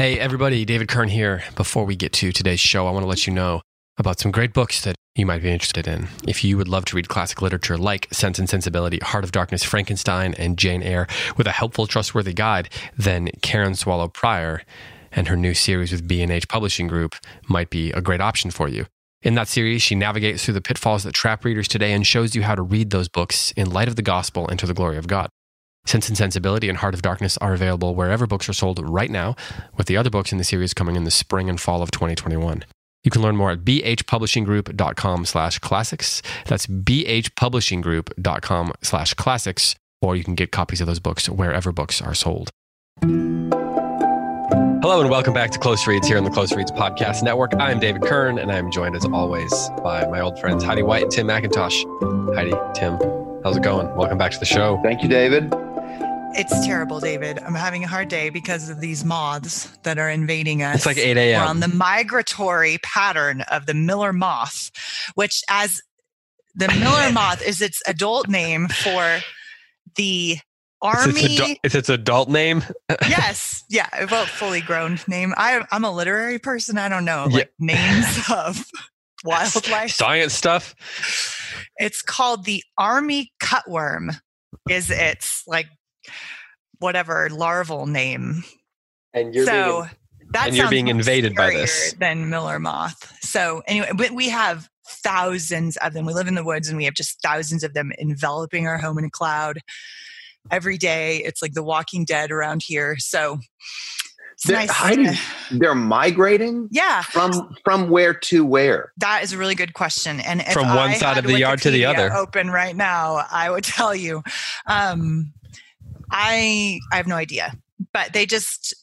Hey, everybody, David Kern here. Before we get to today's show, I want to let you know about some great books that you might be interested in. If you would love to read classic literature like Sense and Sensibility, Heart of Darkness, Frankenstein, and Jane Eyre with a helpful, trustworthy guide, then Karen Swallow Prior and her new series with B&H Publishing Group might be a great option for you. In that series, she navigates through the pitfalls that trap readers today and shows you how to read those books in light of the gospel and to the glory of God. Sense and Sensibility and Heart of Darkness are available wherever books are sold right now, with the other books in the series coming in the spring and fall of 2021. You can learn more at bhpublishinggroup.com slash classics. That's bhpublishinggroup.com slash classics, or you can get copies of those books wherever books are sold. Hello and welcome back to Close Reads here on the Close Reads Podcast Network. I'm David Kern, and I'm joined as always by my old friends Heidi White and Tim McIntosh. Heidi, Tim, how's it going? Welcome back to the show. Thank you, David. It's terrible, David. I'm having a hard day because of these moths that are invading us. It's like 8 a.m. We're on the migratory pattern of the Miller moth, which, as the Miller moth is its adult name for the army. Is its, adu- is its adult name? yes, yeah, well, fully grown name. I, I'm a literary person. I don't know like yeah. names of wildlife, science stuff. It's called the army cutworm. Is its like whatever larval name. And you're so being, that and you're being invaded by this than Miller moth. So anyway, but we have thousands of them. We live in the woods and we have just thousands of them enveloping our home in a cloud every day. It's like the Walking Dead around here. So they're nice hiding. They're migrating. Yeah. From from where to where? That is a really good question. And from one I side of the yard to the other, open right now, I would tell you. Um, I I have no idea, but they just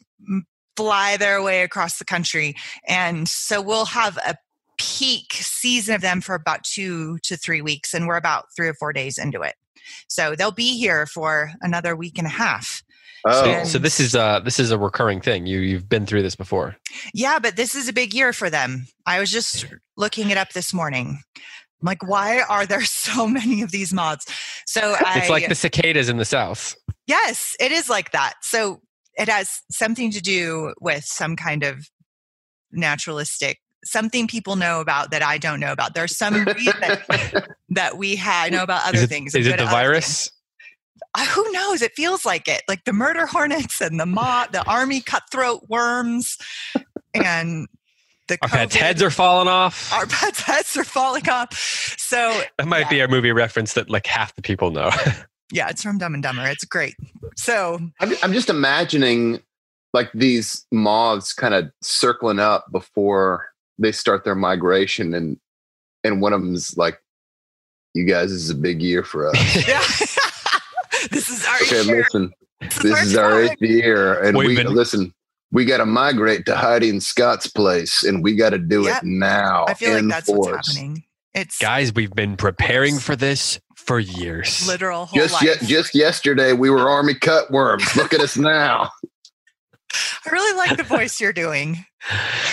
fly their way across the country, and so we'll have a peak season of them for about two to three weeks, and we're about three or four days into it. So they'll be here for another week and a half. Oh. So, so, this is uh this is a recurring thing. You you've been through this before. Yeah, but this is a big year for them. I was just looking it up this morning. I'm like, why are there so many of these moths? So it's like the cicadas in the south. Yes, it is like that. So it has something to do with some kind of naturalistic something people know about that I don't know about. There's some reason that we had know about other is it, things. Is it the virus? Uh, who knows? It feels like it, like the murder hornets and the moth, the army cutthroat worms, and the our COVID, pets' heads are falling off. Our pets' heads are falling off. So that might yeah. be a movie reference that like half the people know. yeah, it's from Dumb and Dumber. It's great. So I'm, I'm just imagining like these moths kind of circling up before they start their migration, and and one of them's like, "You guys, this is a big year for us." yeah. this is our okay. Year. Listen, this, this is, our eighth year, and We've we been- listen we got to migrate to Heidi and Scott's place, and we got to do yep. it now. I feel like that's force. what's happening. It's guys, we've been preparing for this for years. Literal just life. Ye- just yesterday, we were army cutworms. Look at us now. I really like the voice you're doing.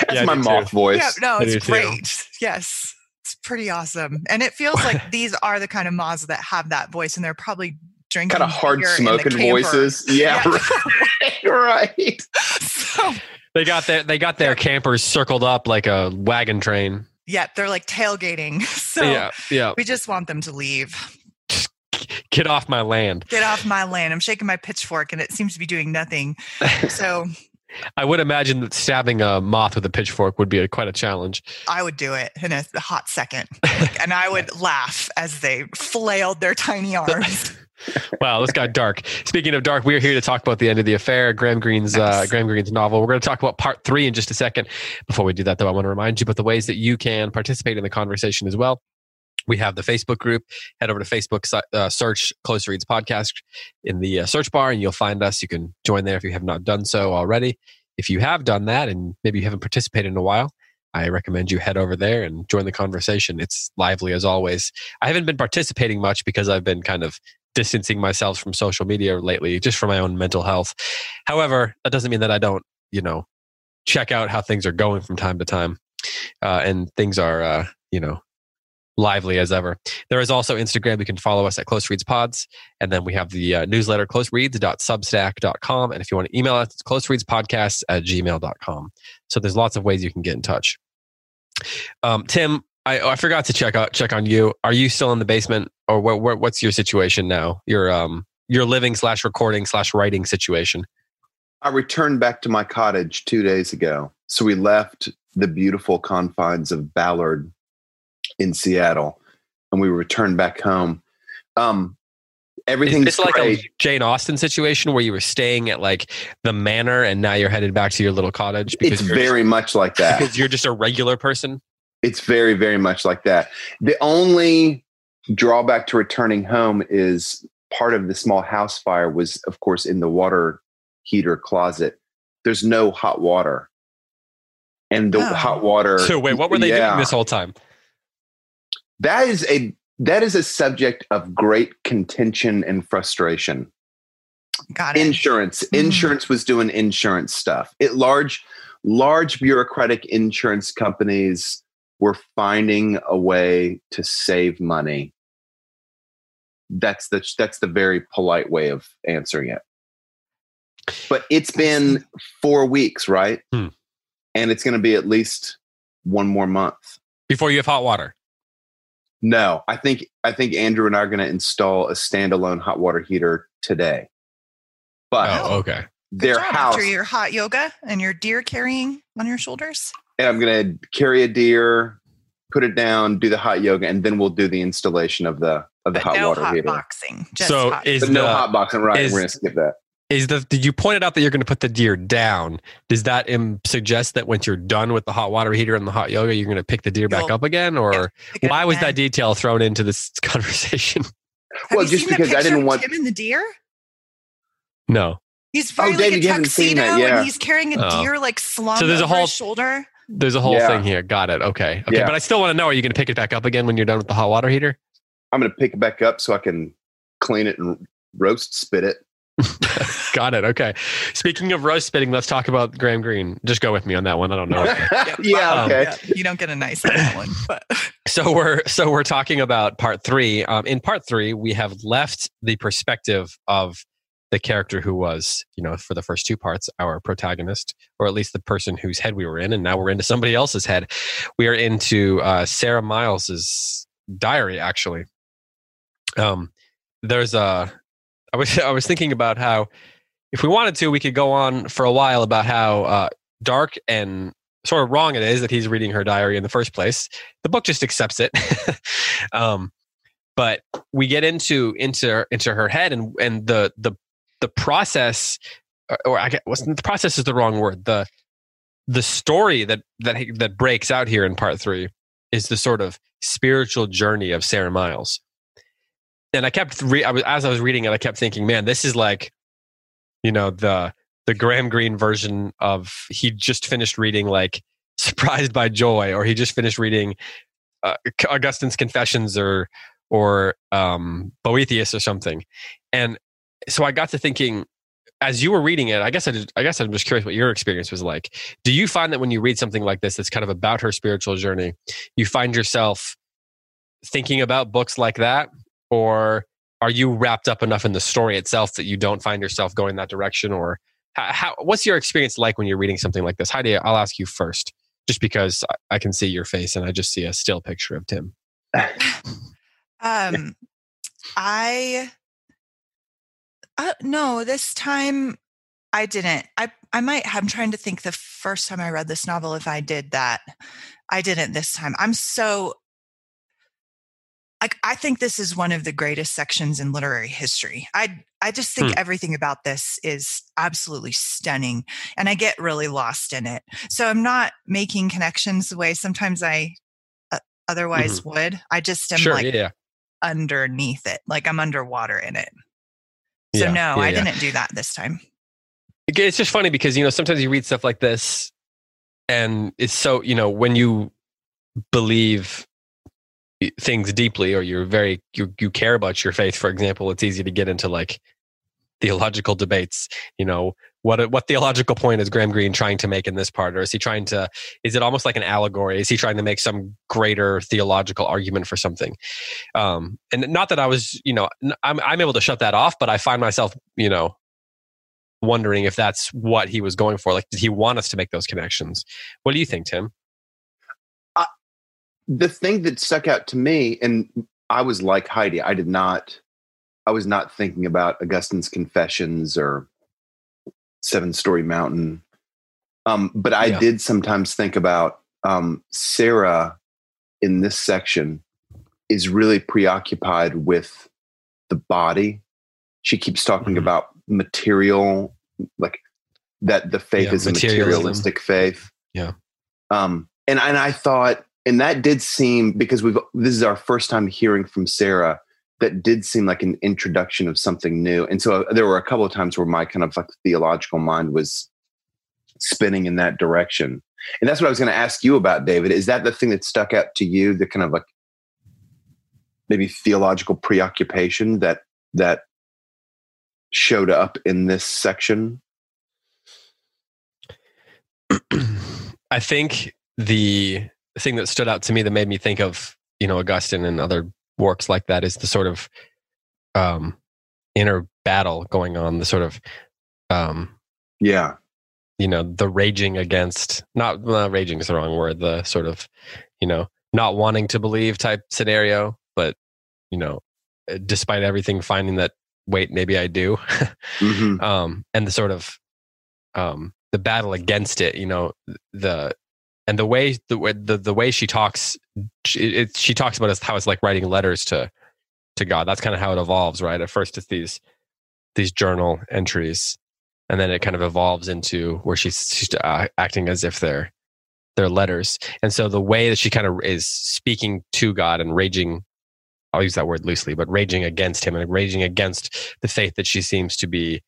That's yeah, my moth too. voice. Yeah, no, it's great. Too. Yes, it's pretty awesome, and it feels like these are the kind of moths that have that voice, and they're probably drinking kind of hard smoking voices. Yeah, yeah. right. right. So, they got their they got their campers circled up like a wagon train. Yeah, they're like tailgating. So yeah, yeah. we just want them to leave. Get off my land. Get off my land. I'm shaking my pitchfork and it seems to be doing nothing. So I would imagine that stabbing a moth with a pitchfork would be a, quite a challenge. I would do it in a hot second. and I would laugh as they flailed their tiny arms. Wow, this got dark. Speaking of dark, we are here to talk about the end of the affair, Graham Greene's uh, nice. uh, Graham Greene's novel. We're going to talk about part three in just a second. Before we do that, though, I want to remind you about the ways that you can participate in the conversation as well. We have the Facebook group. Head over to Facebook, uh, search Close Reads Podcast in the uh, search bar, and you'll find us. You can join there if you have not done so already. If you have done that and maybe you haven't participated in a while, I recommend you head over there and join the conversation. It's lively as always. I haven't been participating much because I've been kind of distancing myself from social media lately just for my own mental health. However, that doesn't mean that I don't, you know, check out how things are going from time to time. Uh, and things are, uh, you know, lively as ever. There is also Instagram. You can follow us at Close Reads Pods. And then we have the uh, newsletter, closereads.substack.com. And if you want to email us, it's closereadspodcasts at gmail.com. So there's lots of ways you can get in touch. Um, Tim, I, I forgot to check out check on you. Are you still in the basement, or what, what, what's your situation now? Your um your living slash recording slash writing situation. I returned back to my cottage two days ago. So we left the beautiful confines of Ballard in Seattle, and we returned back home. Um, everything's Is this like a Jane Austen situation where you were staying at like the manor and now you're headed back to your little cottage it's you're very much like that. because you're just a regular person? It's very, very much like that. The only drawback to returning home is part of the small house fire was, of course, in the water heater closet. There's no hot water. And the Oh. hot water. So wait, what were they Yeah. doing this whole time? That is a that is a subject of great contention and frustration. Got it. Insurance. Mhm. Insurance was doing insurance stuff. It large large bureaucratic insurance companies were finding a way to save money. That's the that's the very polite way of answering it. But it's been 4 weeks, right? Hmm. And it's going to be at least one more month. Before you have hot water. No, I think I think Andrew and I are going to install a standalone hot water heater today. But Oh, okay. Good their job house, after your hot yoga and your deer carrying on your shoulders. And I'm going to carry a deer, put it down, do the hot yoga, and then we'll do the installation of the of the But hot no water hot heater. boxing. Just So hot. is But no the- hot boxing, right? is- We're going to skip that. Is the did you pointed out that you're going to put the deer down? Does that um, suggest that once you're done with the hot water heater and the hot yoga, you're going to pick the deer back You'll- up again, or Pick it why was that detail thrown into this conversation? Have Well, you just seen the because I didn't want- Tim and the deer. No. He's wearing David, like you a tuxedo that, yeah. and he's carrying a Oh. deer like slung So there's a over whole- his shoulder. There's a whole Yeah. thing here. Got it. Okay. Okay. Yeah. But I still want to know: Are you going to pick it back up again when you're done with the hot water heater? I'm going to pick it back up so I can clean it and roast spit it. Got it. Okay. Speaking of roast spitting, let's talk about Graham Greene. Just go with me on that one. I don't know. yeah, Um, okay. Yeah, you don't get a nice one, but so we're so we're talking about part three. Um, in part three, we have left the perspective of the character who was, you know, for the first two parts, our protagonist, or at least the person whose head we were in, and now we're into somebody else's head. We are into uh, Sarah Miles's diary. Actually, um, there's a. I was I was thinking about how, if we wanted to, we could go on for a while about how uh, dark and sort of wrong it is that he's reading her diary in the first place the book just accepts it um, but we get into into into her head and and the the the process or- I guess, the process is the wrong word the the story that that that breaks out here in part 3 is the sort of spiritual journey of Sarah Miles and I kept re- I was as I was reading it I kept thinking man this is like you know the the Graham Greene version of he just finished reading like Surprised by Joy or he just finished reading uh, Augustine's Confessions or or um, Boethius or something. And so I got to thinking, as you were reading it, I guess I, just, I guess I'm just curious what your experience was like. Do you find that when you read something like this, that's kind of about her spiritual journey, you find yourself thinking about books like that, or are you wrapped up enough in the story itself that you don't find yourself going that direction? Or how, how what's your experience like when you're reading something like this? Heidi, I'll ask you first, just because I, I can see your face and I just see a still picture of Tim. um, I uh, no, this time I didn't. I I might. I'm trying to think. The first time I read this novel, if I did that, I didn't this time. I'm so. Like, I think this is one of the greatest sections in literary history. I I just think Hmm. everything about this is absolutely stunning, and I get really lost in it. So I'm not making connections the way sometimes I uh, otherwise would. I just am sure, like yeah. underneath it, like I'm underwater in it. So Yeah, no, yeah, I yeah. didn't do that this time. It's just funny because you know sometimes you read stuff like this, and it's so you know when you believe things deeply or you're very you you care about your faith. For example, it's easy to get into like theological debates. You know, what what theological point is Graham Greene trying to make in this part, or is he trying to? Is it almost like an allegory? Is he trying to make some greater theological argument for something? Um, and not that I was, you know, I'm I'm able to shut that off, but I find myself, you know, wondering if that's what he was going for. Like, did he want us to make those connections? What do you think, Tim? The thing that stuck out to me, and I was like Heidi, I did not, I was not thinking about Augustine's Confessions or Seven Storey Mountain. Um, but I yeah. did sometimes think about um, Sarah in this section is really preoccupied with the body. She keeps talking mm-hmm. about material, like that the faith yeah, is a materialistic faith. Yeah. Um, and and I thought, and that did seem because we've this is our first time hearing from Sarah that did seem like an introduction of something new. And so uh, there were a couple of times where my kind of like theological mind was spinning in that direction. And that's what I was going to ask you about, David. Is that the thing that stuck out to you, the kind of like maybe theological preoccupation that that showed up in this section? I think the thing that stood out to me that made me think of, you know, Augustine and other works like that is the sort of um, inner battle going on, the sort of um, yeah, you know, the raging against not well, raging is the wrong word, the sort of you know not wanting to believe type scenario, but you know, eh, despite everything, finding that wait, maybe I do, mm-hmm. um, and the sort of um, the battle against it, you know, the and the way the the, the way she talks she, it, she talks about how it's like writing letters to to god. That's kind of how it evolves right? At first it's these these journal entries and then it kind of evolves into where she's, she's uh, acting as if they're they're letters. And so the way that she kind of is speaking to god and raging i'll use that word loosely but raging against him and raging against the faith that she seems to be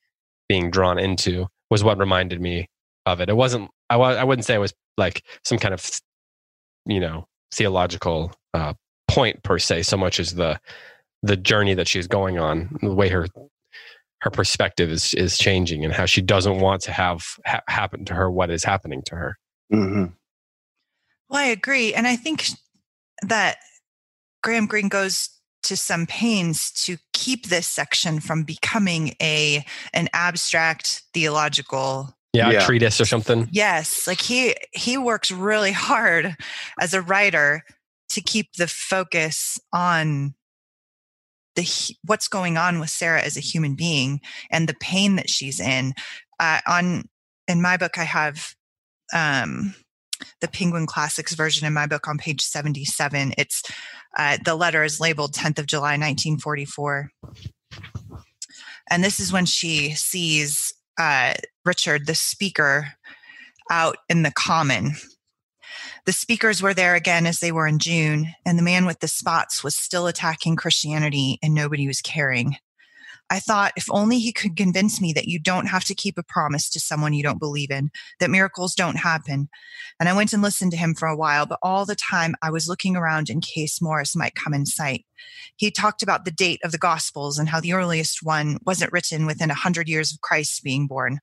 being drawn into was what reminded me of it. It wasn't I, I wouldn't say it was like some kind of you know theological uh, point per se so much as the the journey that she's going on the way her her perspective is is changing and how she doesn't want to have ha- happen to her what is happening to her mm-hmm. well i agree and i think that graham greene goes to some pains to keep this section from becoming a an abstract theological yeah, yeah. treatise or something. Yes, like he he works really hard as a writer to keep the focus on the what's going on with Sarah as a human being and the pain that she's in. Uh, on in my book, I have um, the Penguin Classics version in my book on page seventy-seven. It's uh, the letter is labeled 10th of July, 1944. And this is when she sees uh, Richard, the speaker, out in the common. The speakers were there again as they were in June, and the man with the spots was still attacking Christianity and nobody was caring. I thought if only he could convince me that you don't have to keep a promise to someone you don't believe in, that miracles don't happen. And I went and listened to him for a while, but all the time I was looking around in case Maurice might come in sight. He talked about the date of the Gospels and how the earliest one wasn't written within a hundred years of Christ being born.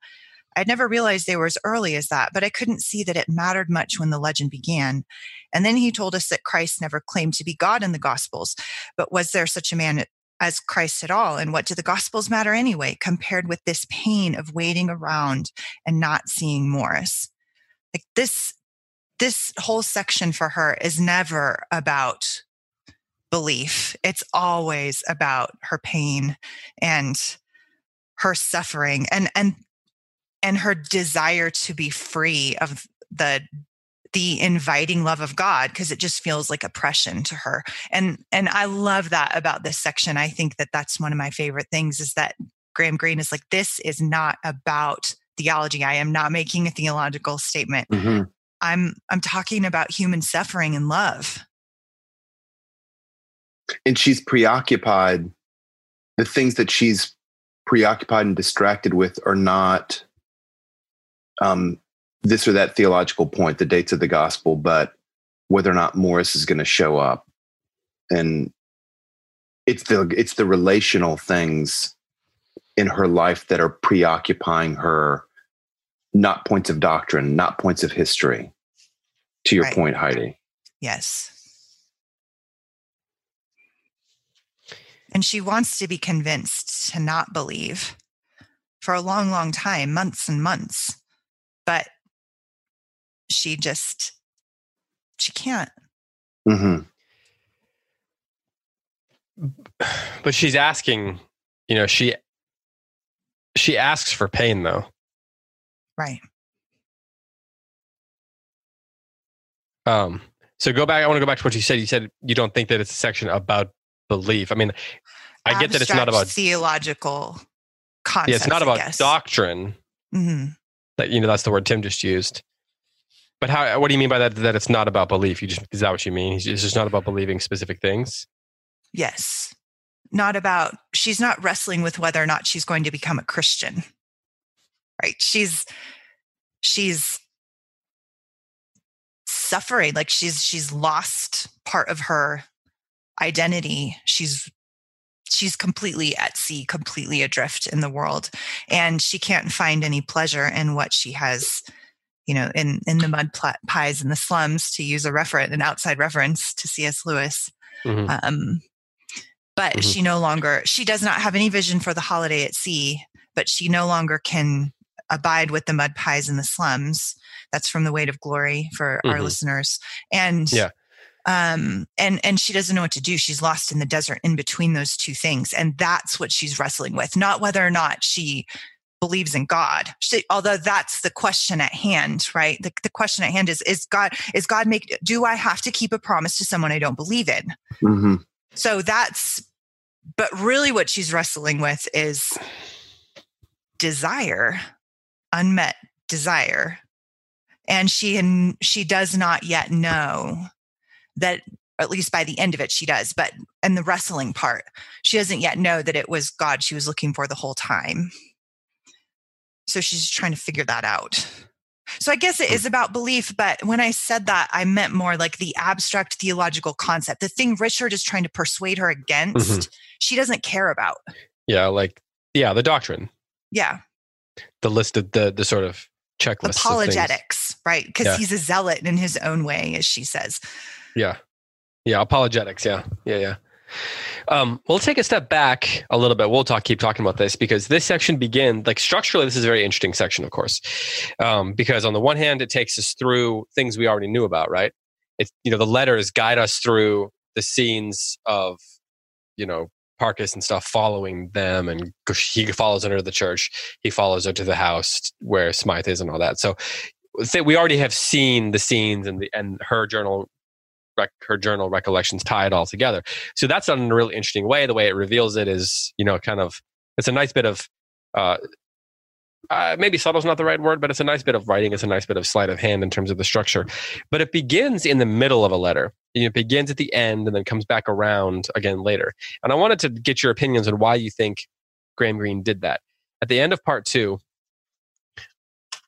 I'd never realized they were as early as that, but I couldn't see that it mattered much when the legend began. And then he told us that Christ never claimed to be God in the Gospels, but was there such a man as Christ at all? And what do the Gospels matter anyway, compared with this pain of waiting around and not seeing Maurice? Like this, this whole section for her is never about belief. It's always about her pain and her suffering and and and her desire to be free of the the inviting love of God because it just feels like oppression to her. And and I love that about this section. I think that that's one of my favorite things is that Graham Greene is like this is not about theology. I am not making a theological statement. Mm-hmm. I'm I'm talking about human suffering and love. And she's preoccupied the things that she's preoccupied and distracted with are not um, this or that theological point, the dates of the gospel, but whether or not Maurice is going to show up. And it's the it's the relational things in her life that are preoccupying her not points of doctrine, not points of history. To your Right. point, Heidi. Yes. And she wants to be convinced to not believe for a long, long time, months and months. But she just, she can't. hmm But she's asking, you know, she she asks for pain though. Right. Um, so go back. I want to go back to what you said. You said you don't think that it's a section about belief. I mean, I get that it's not about. theological concepts. Yeah, it's not about guess. doctrine. Mhm. That you know, that's the word Tim just used. But how? What do you mean by that? That it's not about belief? You just is that what you mean? It's just not about believing specific things. Yes. Not about, she's not wrestling with whether or not she's going to become a Christian. Right. She's, she's suffering. Like she's, she's lost part of her identity. She's, she's completely at sea, completely adrift in the world. And she can't find any pleasure in what she has, you know, in, in the mud pla- pies in the slums, to use a reference, an outside reference to C.S. Lewis. Mhm. Um, but Mhm. she no longer she does not have any vision for the holiday at sea but she no longer can abide with the mud pies in the slums that's from the weight of glory for our Mhm. listeners and Yeah. um and and she doesn't know what to do she's lost in the desert in between those two things and that's what she's wrestling with not whether or not she believes in god. She, although that's the question at hand right? The, the question at hand is is god is god make do i have to keep a promise to someone i don't believe in? Hmm so that's, but really what she's wrestling with is desire, unmet desire. And she and she does not yet know that at least by the end of it she does but and the wrestling part she doesn't yet know that it was god she was looking for the whole time so she's just trying to figure that out so i guess it hmm. is about belief but when i said that i meant more like the abstract theological concept the thing richard is trying to persuade her mm-hmm. against she doesn't care about Yeah, like yeah, the doctrine, yeah the list of the the sort of checklist. apologetics right because Yeah. he's a zealot in his own way as she says Yeah. Yeah. Apologetics. Yeah. Yeah. Yeah. Um, we'll take a step back a little bit. We'll talk, keep talking about this because this section begins like structurally. This is a very interesting section, of course, um, because on the one hand, it takes us through things we already knew about, right? It's you know the letters guide us through the scenes of you know Parkis and stuff following them, and he follows to the church. He follows her to the house where Smythe is and all that. So we already have seen the scenes and the and her journal rec- her journal recollections tie it all together. So that's done in a really interesting way. The way it reveals it is, you know, kind of it's a nice bit of uh, uh, maybe subtle is not the right word, but it's a nice bit of writing. It's a nice bit of sleight of hand in terms of the structure. But it begins in the middle of a letter. It begins at the end and then comes back around again later. And I wanted to get your opinions on why you think Graham Greene did that. At the end of part two,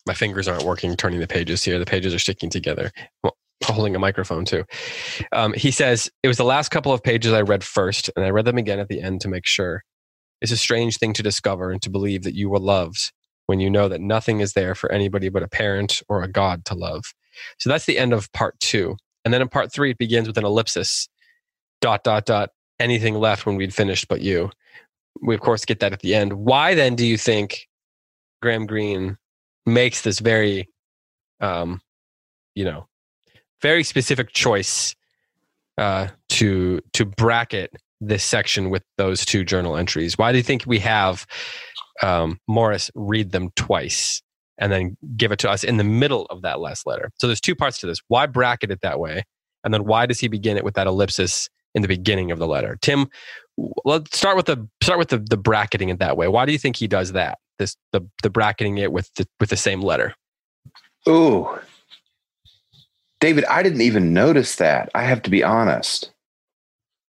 my fingers aren't working turning the pages here. The pages are sticking together. Holding a microphone too. Um, he says, It was the last couple of pages I read first, and I read them again at the end to make sure. It's a strange thing to discover and to believe that you were loved when you know that nothing is there for anybody but a parent or a God to love. So that's the end of part two. And then in part three, it begins with an ellipsis dot, dot, dot, anything left when we'd finished but you. We, of course, get that at the end. Why then do you think Graham Greene makes this very, um, you know, very specific choice uh, to to bracket this section with those two journal entries. Why do you think we have um, Maurice read them twice and then give it to us in the middle of that last letter? So there's two parts to this. Why bracket it that way, and then why does he begin it with that ellipsis in the beginning of the letter? Tim, let's start with the start with the, the bracketing it that way. Why do you think he does that? This the the bracketing it with the with the same letter. Ooh. David, I didn't even notice that. I have to be honest.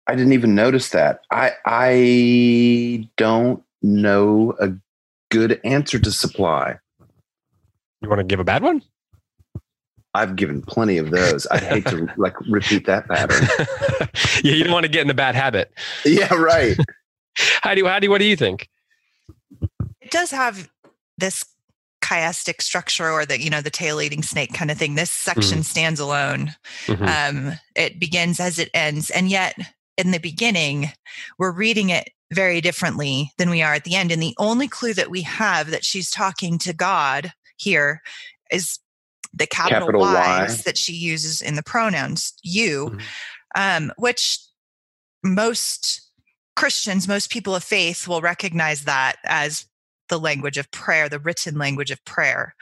I didn't even notice that. I I don't know a good answer to supply. You want to give a bad one? I've given plenty of those. I'd hate to like repeat that pattern. yeah, you don't want to get in the bad habit. Yeah, right. Heidi, Heidi, what do you think? it does have this chiastic structure or the you know the tail eating snake kind of thing this section mm. stands alone mm-hmm. um, it begins as it ends and yet in the beginning we're reading it very differently than we are at the end and the only clue that we have that she's talking to god here is the capital, capital Y's y. that she uses in the pronouns you mm-hmm. um, which most christians most people of faith will recognize that as the language of prayer, the written language of prayer.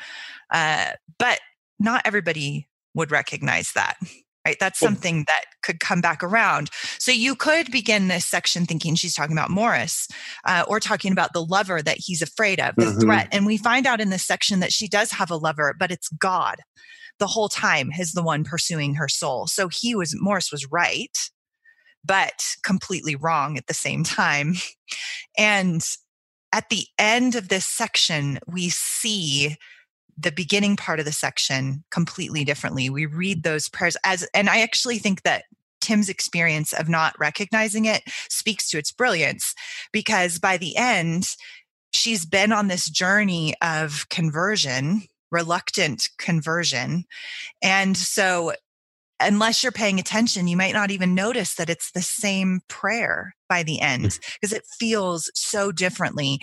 Uh, but not everybody would recognize that. Right. That's something that could come back around. So you could begin this section thinking she's talking about Maurice uh, or talking about the lover that he's afraid of, the mm-hmm. threat. And we find out in this section that she does have a lover, but it's God the whole time is the one pursuing her soul. So he was, Maurice was right, but completely wrong at the same time. And at the end of this section, we see the beginning part of the section completely differently. We read those prayers as, and I actually think that Tim's experience of not recognizing it speaks to its brilliance because by the end, she's been on this journey of conversion, reluctant conversion. And so unless you're paying attention, you might not even notice that it's the same prayer by the end because mm. it feels so differently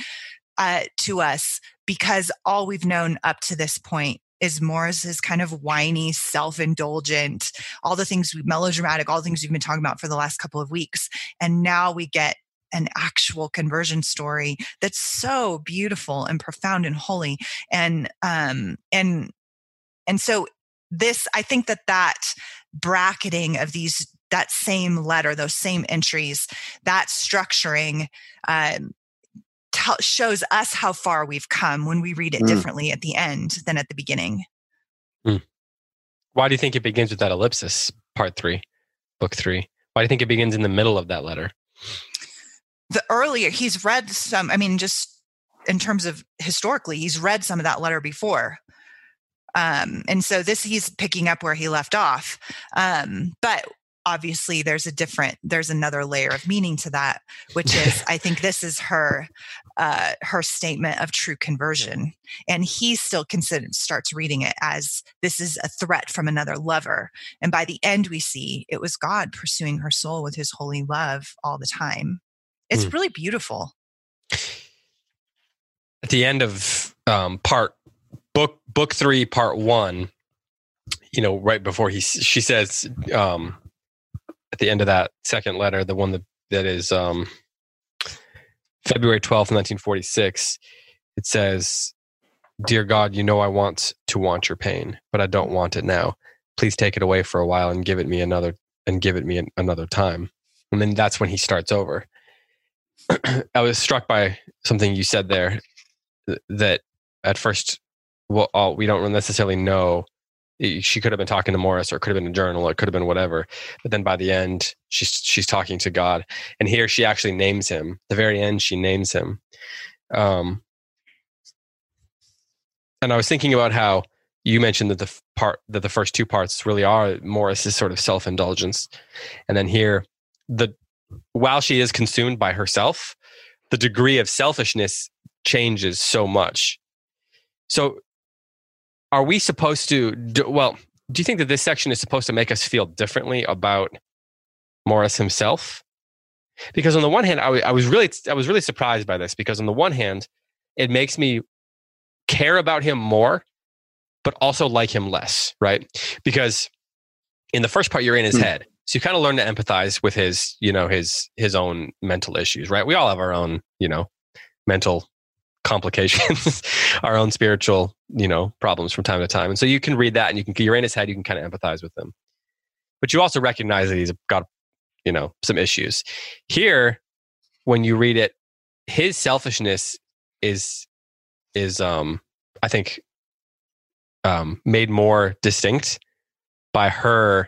uh, to us because all we've known up to this point is Maurice's kind of whiny, self-indulgent, all the things we melodramatic, all the things we've been talking about for the last couple of weeks. And now we get an actual conversion story that's so beautiful and profound and holy. And um and and so this I think that that bracketing of these that same letter those same entries that structuring um, t- shows us how far we've come when we read it mm. differently at the end than at the beginning mm. why do you think it begins with that ellipsis part three book three why do you think it begins in the middle of that letter the earlier he's read some i mean just in terms of historically he's read some of that letter before um, and so this he's picking up where he left off. Um, but obviously there's a different there's another layer of meaning to that which is i think this is her uh, her statement of true conversion and he still considers starts reading it as this is a threat from another lover and by the end we see it was god pursuing her soul with his holy love all the time it's mm. really beautiful at the end of um, part book book three, part one. You know, right before he she says um, at the end of that second letter, the one that that is um, February twelfth, nineteen forty six. It says, "Dear God, you know I want to want your pain, but I don't want it now. Please take it away for a while and give it me another and give it me an, another time." And then that's when he starts over. I was struck by something you said there that at first well, all, we don't necessarily know. She could have been talking to Maurice, or it could have been a journal, or it could have been whatever. But then by the end, she's she's talking to God, and here she actually names him. the very end, she names him. Um, and I was thinking about how you mentioned that the part that the first two parts really are Maurice's sort of self indulgence, and then here the while she is consumed by herself, the degree of selfishness changes so much. So are we supposed to do, well do you think that this section is supposed to make us feel differently about maurice himself? Because on the one hand I, w- I was really i was really surprised by this because on the one hand it makes me care about him more but also like him less right? Because in the first part you're in his mm. head. So you kind of learn to empathize with his you know his his own mental issues right? We all have our own you know mental complications, our own spiritual, you know, problems from time to time. And so you can read that and you can, his head, you can kind of empathize with him. But you also recognize that he's got, you know, some issues. Here, when you read it, his selfishness is, is, um, I think, um, made more distinct by her,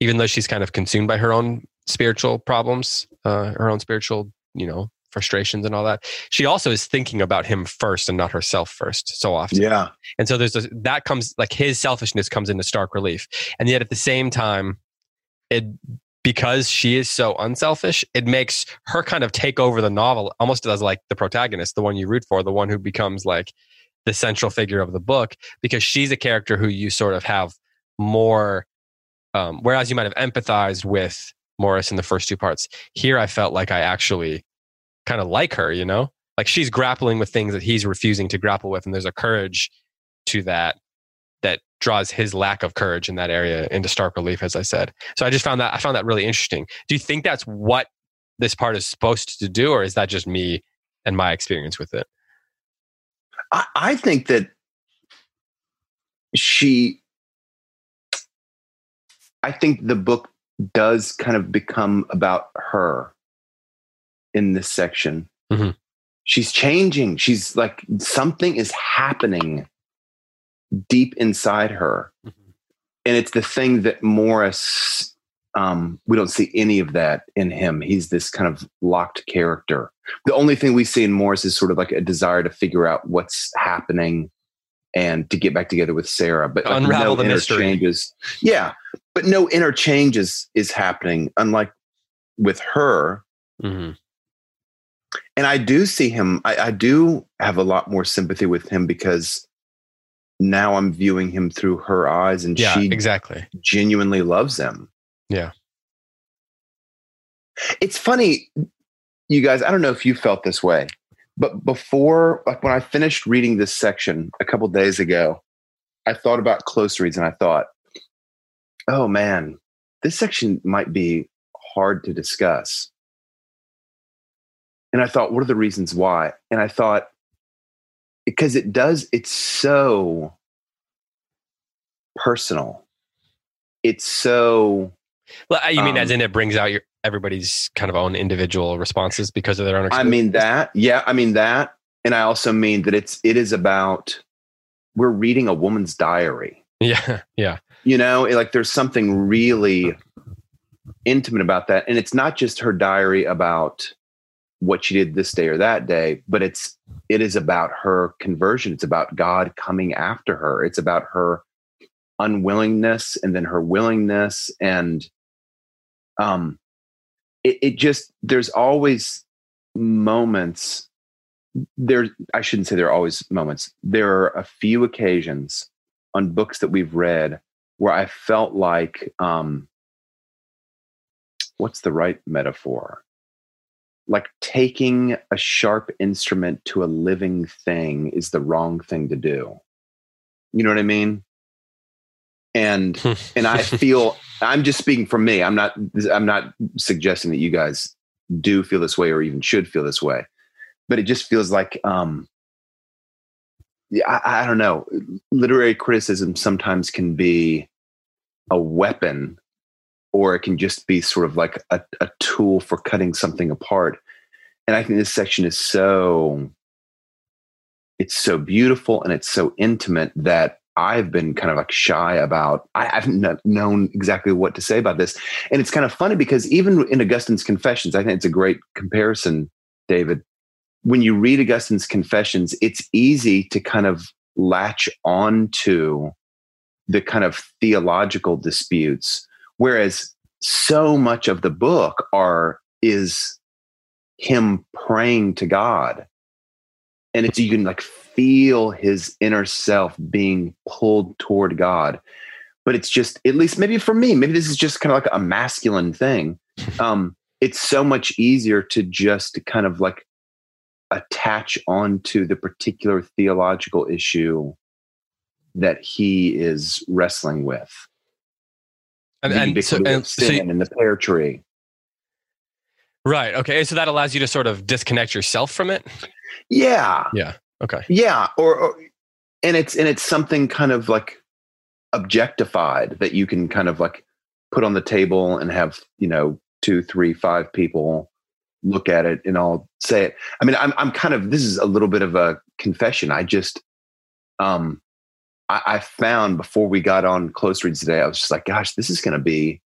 even though she's kind of consumed by her own spiritual problems, uh, her own spiritual, you know, frustrations and all that. She also is thinking about him first and not herself first so often. Yeah. And so there's a, that comes like his selfishness comes into stark relief. And yet at the same time it because she is so unselfish it makes her kind of take over the novel almost as like the protagonist the one you root for the one who becomes like the central figure of the book because she's a character who you sort of have more um, whereas you might have empathized with Maurice in the first two parts. Here, I felt like I actually kind of like her, you know? Like she's grappling with things that he's refusing to grapple with. And there's a courage to that that draws his lack of courage in that area into stark relief, as I said. So I just found that, I found that really interesting. Do you think that's what this part is supposed to do, or is that just me and my experience with it? I, I think that she, I think the book does kind of become about her in this section. Mm-hmm. She's changing. She's like something is happening deep inside her. Mm-hmm. And it's the thing that Maurice, um, we don't see any of that in him. He's this kind of locked character. The only thing we see in Maurice is sort of like a desire to figure out what's happening and to get back together with Sarah. But like unravel no the mystery. Yeah, but no interchanges is happening, unlike with her. Mm-hmm. And I do see him. I, I do have a lot more sympathy with him because now I'm viewing him through her eyes, and yeah, she exactly genuinely loves him. Yeah. It's funny, you guys. I don't know if you felt this way, but before, like when I finished reading this section a couple days ago, I thought about close reads, and I thought, oh man, this section might be hard to discuss. And I thought, what are the reasons why? And I thought, because it does, it's so personal. It's so. Well, you mean um, as in it brings out your everybody's kind of own individual responses because of their own. I mean that, yeah. I mean that, and I also mean that it's it is about we're reading a woman's diary. Yeah, yeah you know like there's something really intimate about that and it's not just her diary about what she did this day or that day but it's it is about her conversion. It's about god coming after her. It's about her unwillingness and then her willingness and um it, it just there's always moments there i shouldn't say there are always moments. There are a few occasions on books that we've read where I felt like, um, what's the right metaphor? Like taking a sharp instrument to a living thing is the wrong thing to do. You know what I mean? And and I feel I'm just speaking for me. I'm not I'm not suggesting that you guys do feel this way or even should feel this way. But it just feels like um yeah, I, I, don't know. Literary criticism sometimes can be a weapon, or it can just be sort of like a, a tool for cutting something apart. And I think this section is so it's so beautiful and it's so intimate that I've been kind of like shy about. I haven't known exactly what to say about this, and it's kind of funny because even in Augustine's Confessions, I think it's a great comparison, David when you read Augustine's Confessions, it's easy to kind of latch on to the kind of theological disputes, whereas so much of the book are is him praying to God. And it's you can like feel his inner self being pulled toward God. But it's just, at least maybe for me, maybe this is just kind of like a masculine thing. Um, it's so much easier to just kind of like attach onto the particular theological issue that he is wrestling with. And, and, so, and so you, in the pear tree. Right. Okay. So that allows you to sort of disconnect yourself from it. Yeah. Yeah. Okay. Yeah. Or, or and it's and it's something kind of like objectified that you can kind of like put on the table and have you know two, three, five people look at it and I'll say it. I mean, I'm I'm kind of this is a little bit of a confession. I just um I, I found before we got on close reads today, I was just like, gosh, this is gonna be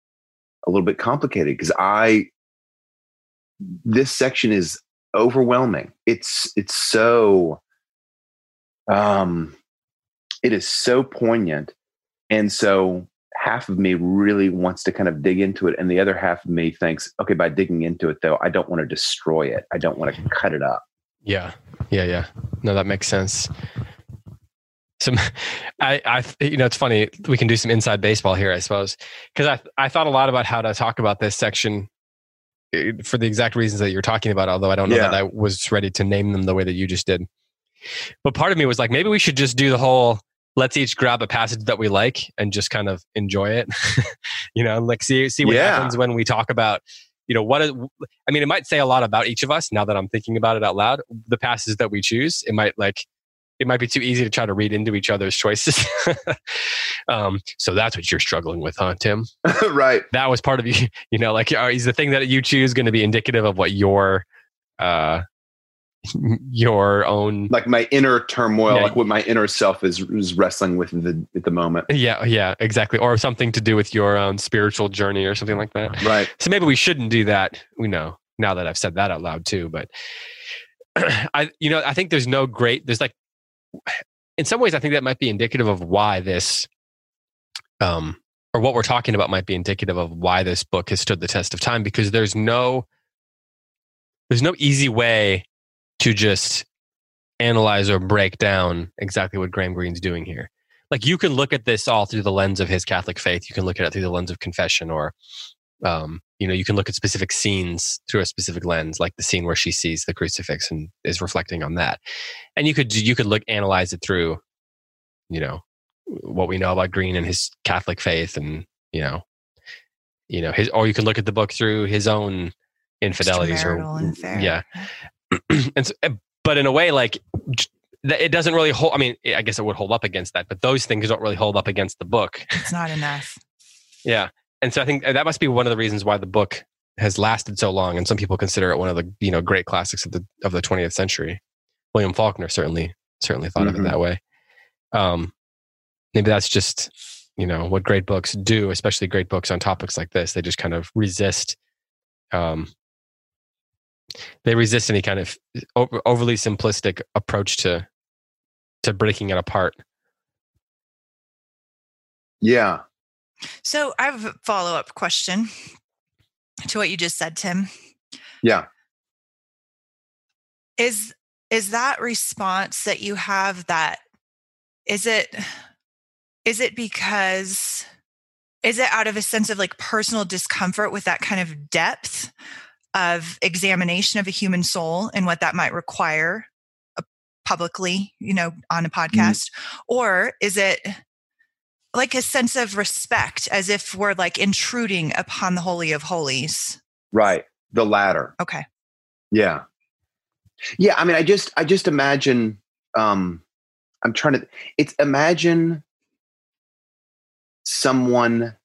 a little bit complicated because I this section is overwhelming. It's it's so um it is so poignant. And so half of me really wants to kind of dig into it and the other half of me thinks okay by digging into it though i don't want to destroy it. I don't want to cut it up. Yeah. Yeah yeah. No that makes sense some I, I you know it's funny we can do some inside baseball here i suppose because i i thought a lot about how to talk about this section eh, for the exact reasons that you're talking about although i don't know Yeah. that i was ready to name them the way that you just did but part of me was like maybe we should just do the whole let's each grab a passage that we like and just kind of enjoy it you know like see see what Yeah. happens when we talk about you know what is, i mean it might say a lot about each of us now that i'm thinking about it out loud the passages that we choose it might like it might be too easy to try to read into each other's choices um, so that's what you're struggling with huh tim right. that was part of you you know like are, is the thing that you choose going to be indicative of what your uh your own Like my inner turmoil, Yeah. like what my inner self is, is wrestling with the, at the moment. yeah yeah exactly or something to do with your own spiritual journey or something like that Right. so maybe we shouldn't do that we know now that i've said that out loud too but i you know i think there's no great there's like in some ways i think that might be indicative of why this um or what we're talking about might be indicative of why this book has stood the test of time because there's no there's no easy way to just analyze or break down exactly what Graham Greene's doing here. Like you can look at this all through the lens of his Catholic faith. You can look at it through the lens of confession, or um, you know, you can look at specific scenes through a specific lens, like the scene where she sees the crucifix and is reflecting on that. And you could you could look analyze it through, you know, what we know about Greene and his Catholic faith, and you know, you know his, or you can look at the book through his own infidelities or affair. yeah and so, eh, but in a way like it doesn't really hold i mean i guess it would hold up against that but those things don't really hold up against the book It's not enough. yeah and so i think that must be one of the reasons why the book has lasted so long and some people consider it one of the you know great classics of the of the 20th century william faulkner certainly certainly thought of Mhm. it that way um maybe that's just you know what great books do especially great books on topics like this they just kind of resist um they resist any kind of over, overly simplistic approach to to breaking it apart Yeah. So I have a follow up question to what you just said, Tim. Yeah. Is is that response that you have that is it is it because is it out of a sense of like personal discomfort with that kind of depth of examination of a human soul and what that might require uh, publicly, you know, on a podcast? Or is it like a sense of respect as if we're like intruding upon the holy of holies? Right. The latter. Okay. Yeah. Yeah. I mean, I just, I just imagine, um, I'm trying to, it's imagine someone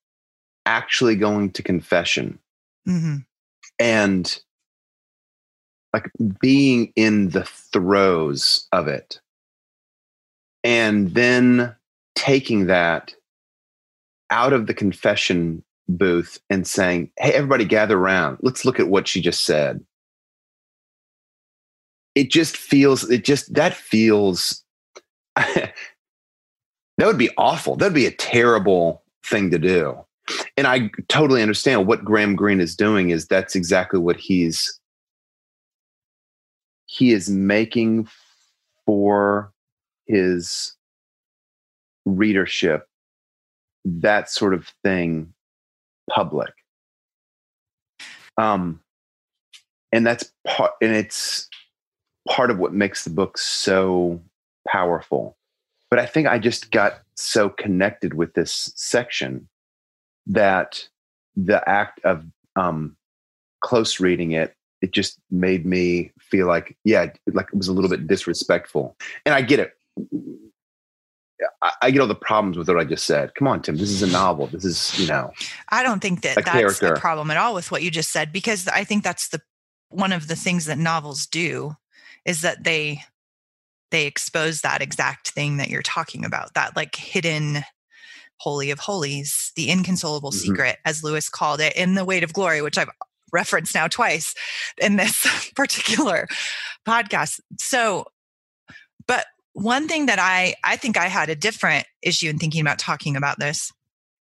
actually going to confession hmm and like being in the throes of it and then taking that out of the confession booth and saying hey everybody gather around. Let's look at what she just said. It just feels it just that feels that would be awful. That would be a terrible thing to do. And I totally understand what Graham Greene is doing is that's exactly what he's he is making for his readership that sort of thing public um and that's part and it's part of what makes the book so powerful but i think i just got so connected with this section that the act of um, close reading it, it just made me feel like, yeah, like it was a little bit disrespectful. And I get it. I, I get all the problems with what I just said. Come on, Tim. This is a novel. This is, you know, I don't think that A that's character. a problem at all with what you just said because I think that's the one of the things that novels do is that they they expose that exact thing that you're talking about that like hidden holy of holies the inconsolable Mhm. secret as lewis called it in the weight of glory which i've referenced now twice in this particular podcast so but one thing that i i think i had a different issue in thinking about talking about this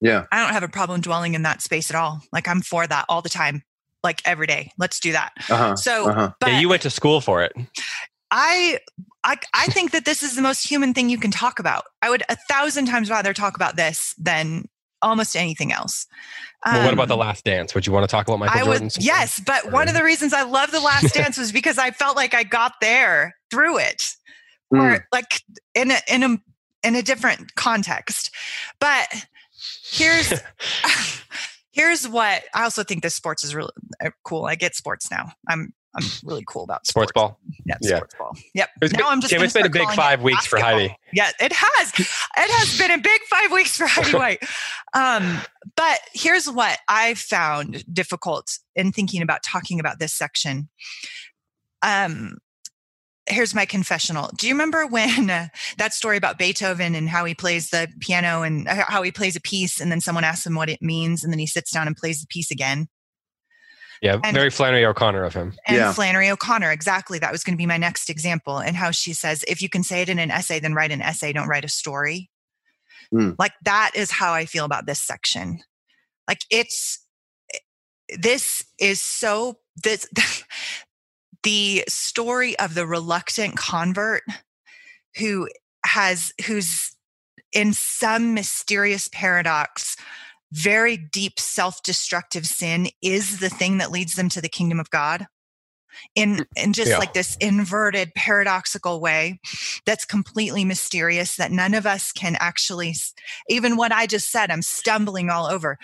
yeah, I don't have a problem dwelling in that space at all. Like I'm for that all the time, like every day. Let's do that. uh huh, So, uh huh. but yeah you went to school for it I, I I think that this is the most human thing you can talk about. I would a thousand times rather talk about this than almost anything else. Um, well, what about the um, Last Dance? Would you want to talk about Michael I Jordan? Would, yes, but one of the reasons I love the Last Dance was because I felt like I got there through it, mm. or like in a in a in a different context. But here's here's what I also think this sports is really uh, cool. I get sports now. I'm I'm really cool about sports, sports ball. Yep, yeah, sports ball. Yep. It now I'm just. It's been a big five weeks for Heidi. Yeah, it has. It has been a big five weeks for Heidi White. Um, but here's what I found difficult in thinking about talking about this section. Um, here's my confessional. Do you remember when uh, that story about Beethoven and how he plays the piano and uh, how he plays a piece and then someone asks him what it means and then he sits down and plays the piece again? Yeah, and, very Flannery O'Connor of him. And yeah. Flannery O'Connor, exactly. That was going to be my next example. And how she says, if you can say it in an essay, then write an essay, don't write a story. Mm. Like that is how I feel about this section. Like it's, eh, this is so, this, the story of the reluctant convert who has who's in some mysterious paradox very deep self-destructive sin is the thing that leads them to the kingdom of god in in just yeah. like this inverted paradoxical way that's completely mysterious that none of us can actually even what i just said i'm stumbling all over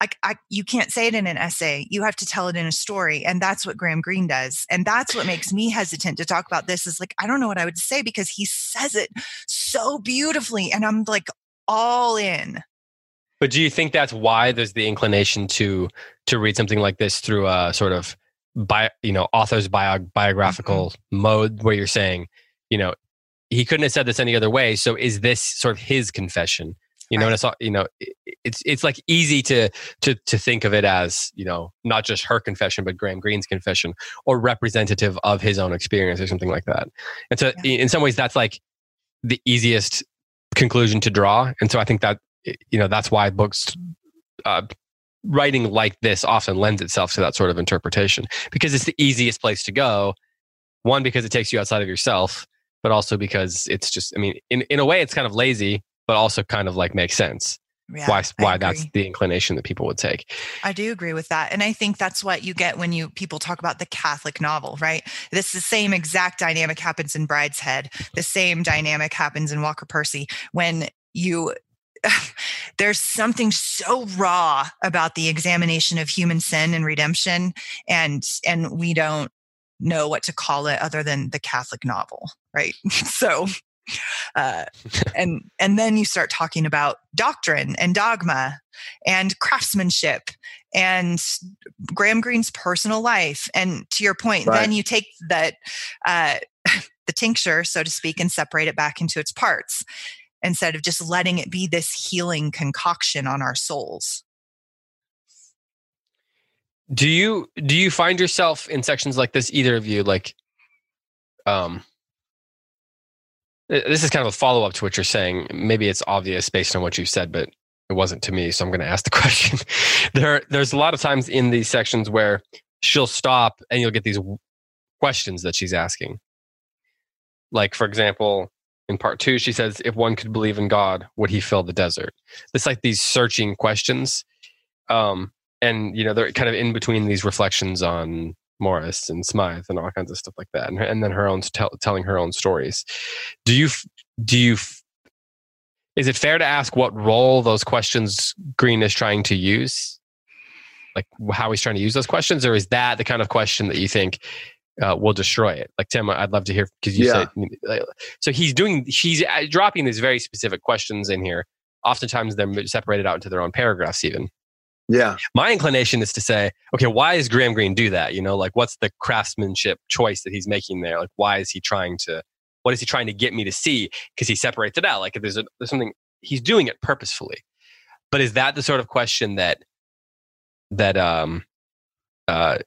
I, I, you can't say it in an essay. You have to tell it in a story. And that's what Graham Greene does. And that's what makes me hesitant to talk about this is like, I don't know what I would say because he says it so beautifully. And I'm like all in. But do you think that's why there's the inclination to to read something like this through a sort of bio, you know, author's bio, biographical mm-hmm. mode where you're saying, you know, he couldn't have said this any other way. So is this sort of his confession? You know and it's you know it's it's like easy to to to think of it as you know not just her confession but graham greene's confession or representative of his own experience or something like that. And so yeah. in some ways that's like the easiest conclusion to draw. And so i think that you know that's why books uh, writing like this often lends itself to that sort of interpretation because it's the easiest place to go one because it takes you outside of yourself but also because it's just i mean in, in a way it's kind of lazy but also kind of like makes sense. Yeah, why why that's the inclination that people would take. I do agree with that. And I think that's what you get when you people talk about the Catholic novel, right? This the same exact dynamic happens in Brideshead. The same dynamic happens in Walker Percy when you there's something so raw about the examination of human sin and redemption and and we don't know what to call it other than the Catholic novel, right? so uh, and and then you start talking about doctrine and dogma and craftsmanship and Graham Greene's personal life. And to your point, right. then you take that uh, the tincture, so to speak, and separate it back into its parts instead of just letting it be this healing concoction on our souls. Do you do you find yourself in sections like this, either of you, like um this is kind of a follow up to what you're saying. Maybe it's obvious based on what you said, but it wasn't to me. So I'm going to ask the question. there, there's a lot of times in these sections where she'll stop and you'll get these questions that she's asking. Like, for example, in part two, she says, If one could believe in God, would he fill the desert? It's like these searching questions. Um, and, you know, they're kind of in between these reflections on Maurice and Smythe and all kinds of stuff like that, and, and then her own tell, telling her own stories. Do you do you is it fair to ask what role those questions Greene is trying to use, like how he's trying to use those questions, or is that the kind of question that you think uh, will destroy it? Like Tim, I'd love to hear because you yeah. said so. He's doing he's uh, dropping these very specific questions in here. Oftentimes they're separated out into their own paragraphs, even. Yeah. My inclination is to say, okay, why does Graham Greene do that? You know, like what's the craftsmanship choice that he's making there? Like, why is he trying to, what is he trying to get me to see? Because he separates it out. Like, if there's, a, there's something, he's doing it purposefully. But is that the sort of question that, that, um, uh,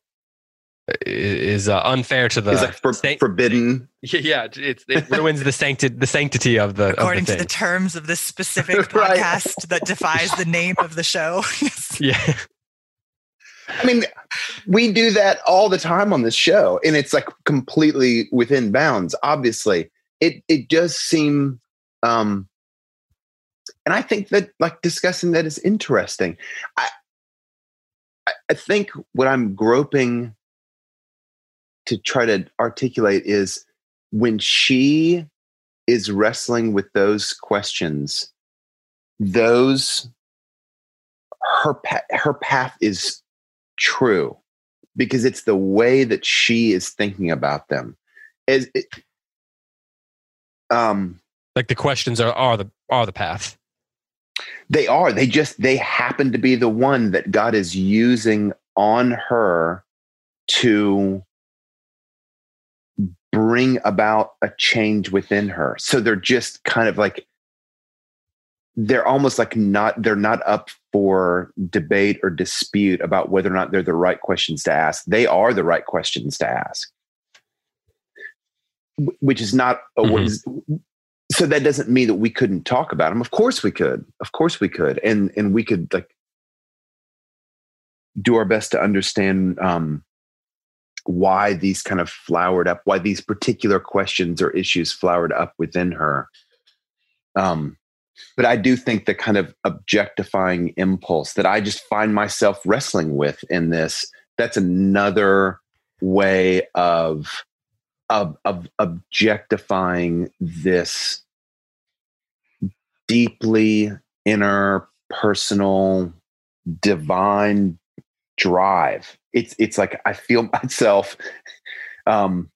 is uh, unfair to the like for, forbidden. Yeah, it, it ruins the sanctity the sanctity of the according of the to the terms of this specific podcast that defies the name of the show. yeah. I mean, we do that all the time on this show, and it's like completely within bounds. Obviously, it it does seem, um, and I think that like discussing that is interesting. I I think what I'm groping to try to articulate is when she is wrestling with those questions, those her her path is true because it's the way that she is thinking about them. As it, um, like the questions are are the are the path. They are. They just they happen to be the one that God is using on her to bring about a change within her. So they're just kind of like they're almost like not they're not up for debate or dispute about whether or not they're the right questions to ask. They are the right questions to ask. Which is not a, mm-hmm. so that doesn't mean that we couldn't talk about them. Of course we could. Of course we could. And and we could like do our best to understand um, why these kind of flowered up, why these particular questions or issues flowered up within her. Um, but I do think the kind of objectifying impulse that I just find myself wrestling with in this, that's another way of, of, of objectifying this deeply inner personal divine drive it's it's like i feel myself um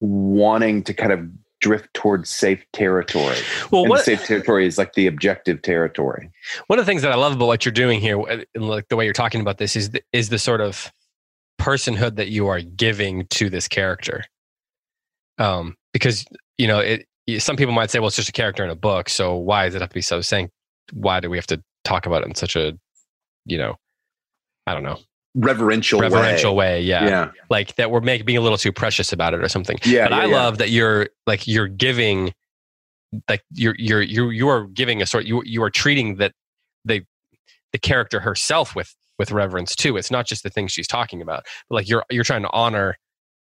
wanting to kind of drift towards safe territory. Well, what, safe territory is like the objective territory. One of the things that I love about what you're doing here, and like the way you're talking about this, is the, is the sort of personhood that you are giving to this character. Um, because you know, it. Some people might say, "Well, it's just a character in a book, so why does it have to be so?" Saying, why do we have to talk about it in such a, you know, I don't know, reverential reverential way. way. yeah. yeah. Like that we're making being a little too precious about it or something. Yeah. But yeah, I yeah. love that you're like you're giving like you're you're you you are giving a sort you you are treating that the the character herself with with reverence too. It's not just the things she's talking about. But like you're you're trying to honor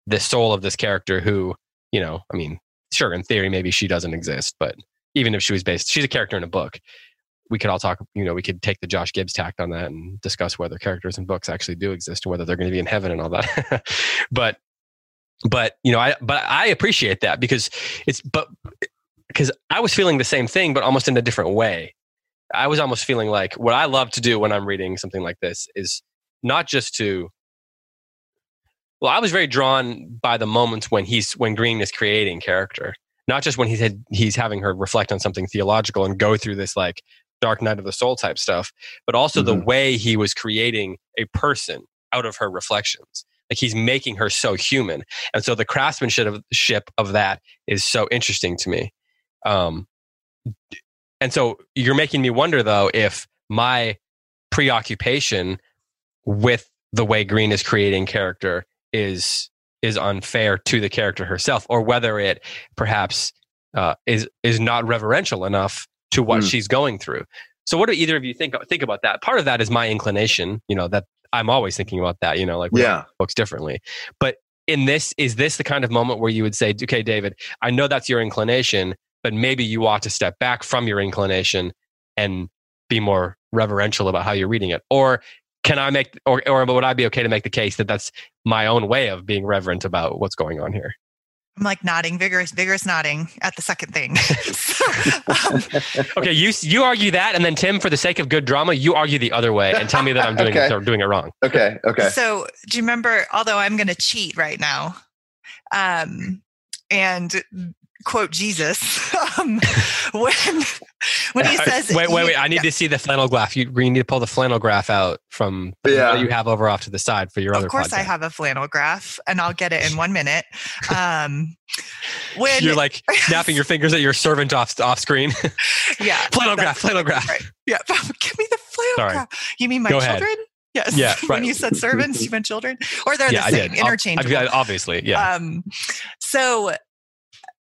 the soul of this character who, you know, I mean, sure, in theory maybe she doesn't exist, but even if she was based she's a character in a book we could all talk, you know, we could take the Josh Gibbs tact on that and discuss whether characters in books actually do exist and whether they're going to be in heaven and all that. but, but, you know, I, but I appreciate that because it's, but, because I was feeling the same thing, but almost in a different way. I was almost feeling like what I love to do when I'm reading something like this is not just to, well, I was very drawn by the moments when he's, when Greene is creating character not just when he's had, he's having her reflect on something theological and go through this like dark night of the soul type stuff, but also mm-hmm. the way he was creating a person out of her reflections. Like he's making her so human. And so the craftsmanship of, ship of that is so interesting to me. Um, and so you're making me wonder though if my preoccupation with the way Greene is creating character is is unfair to the character herself, or whether it perhaps uh, is is not reverential enough to what mm. she's going through. So what do either of you think think about that? Part of that is my inclination, you know, that I'm always thinking about that, you know, like yeah. books differently. But in this, is this the kind of moment where you would say, okay, David, I know that's your inclination, but maybe you ought to step back from your inclination and be more reverential about how you're reading it? Or can I make, or, or would I be okay to make the case that that's my own way of being reverent about what's going on here? I'm like nodding, vigorous, vigorous nodding at the second thing. um, okay, you you argue that, and then Tim, for the sake of good drama, you argue the other way and tell me that I'm doing okay. it, doing it wrong. Okay, okay. So, do you remember? Although I'm going to cheat right now, um, and quote Jesus um, when when he says wait wait wait I need yeah. to see the flannel graph you, you need to pull the flannel graph out from yeah. you have over off to the side for your of other of course podcast. I have a flannel graph and I'll get it in one minute um, when you're like snapping your fingers at your servant off off screen yeah flannel graph flannel graph right. yeah give me the flannel Sorry. graph you mean my Go children ahead. Yes. Yeah. Right. when you said servants, you meant children, or they're yeah, the same, interchangeable. obviously, yeah. Um, so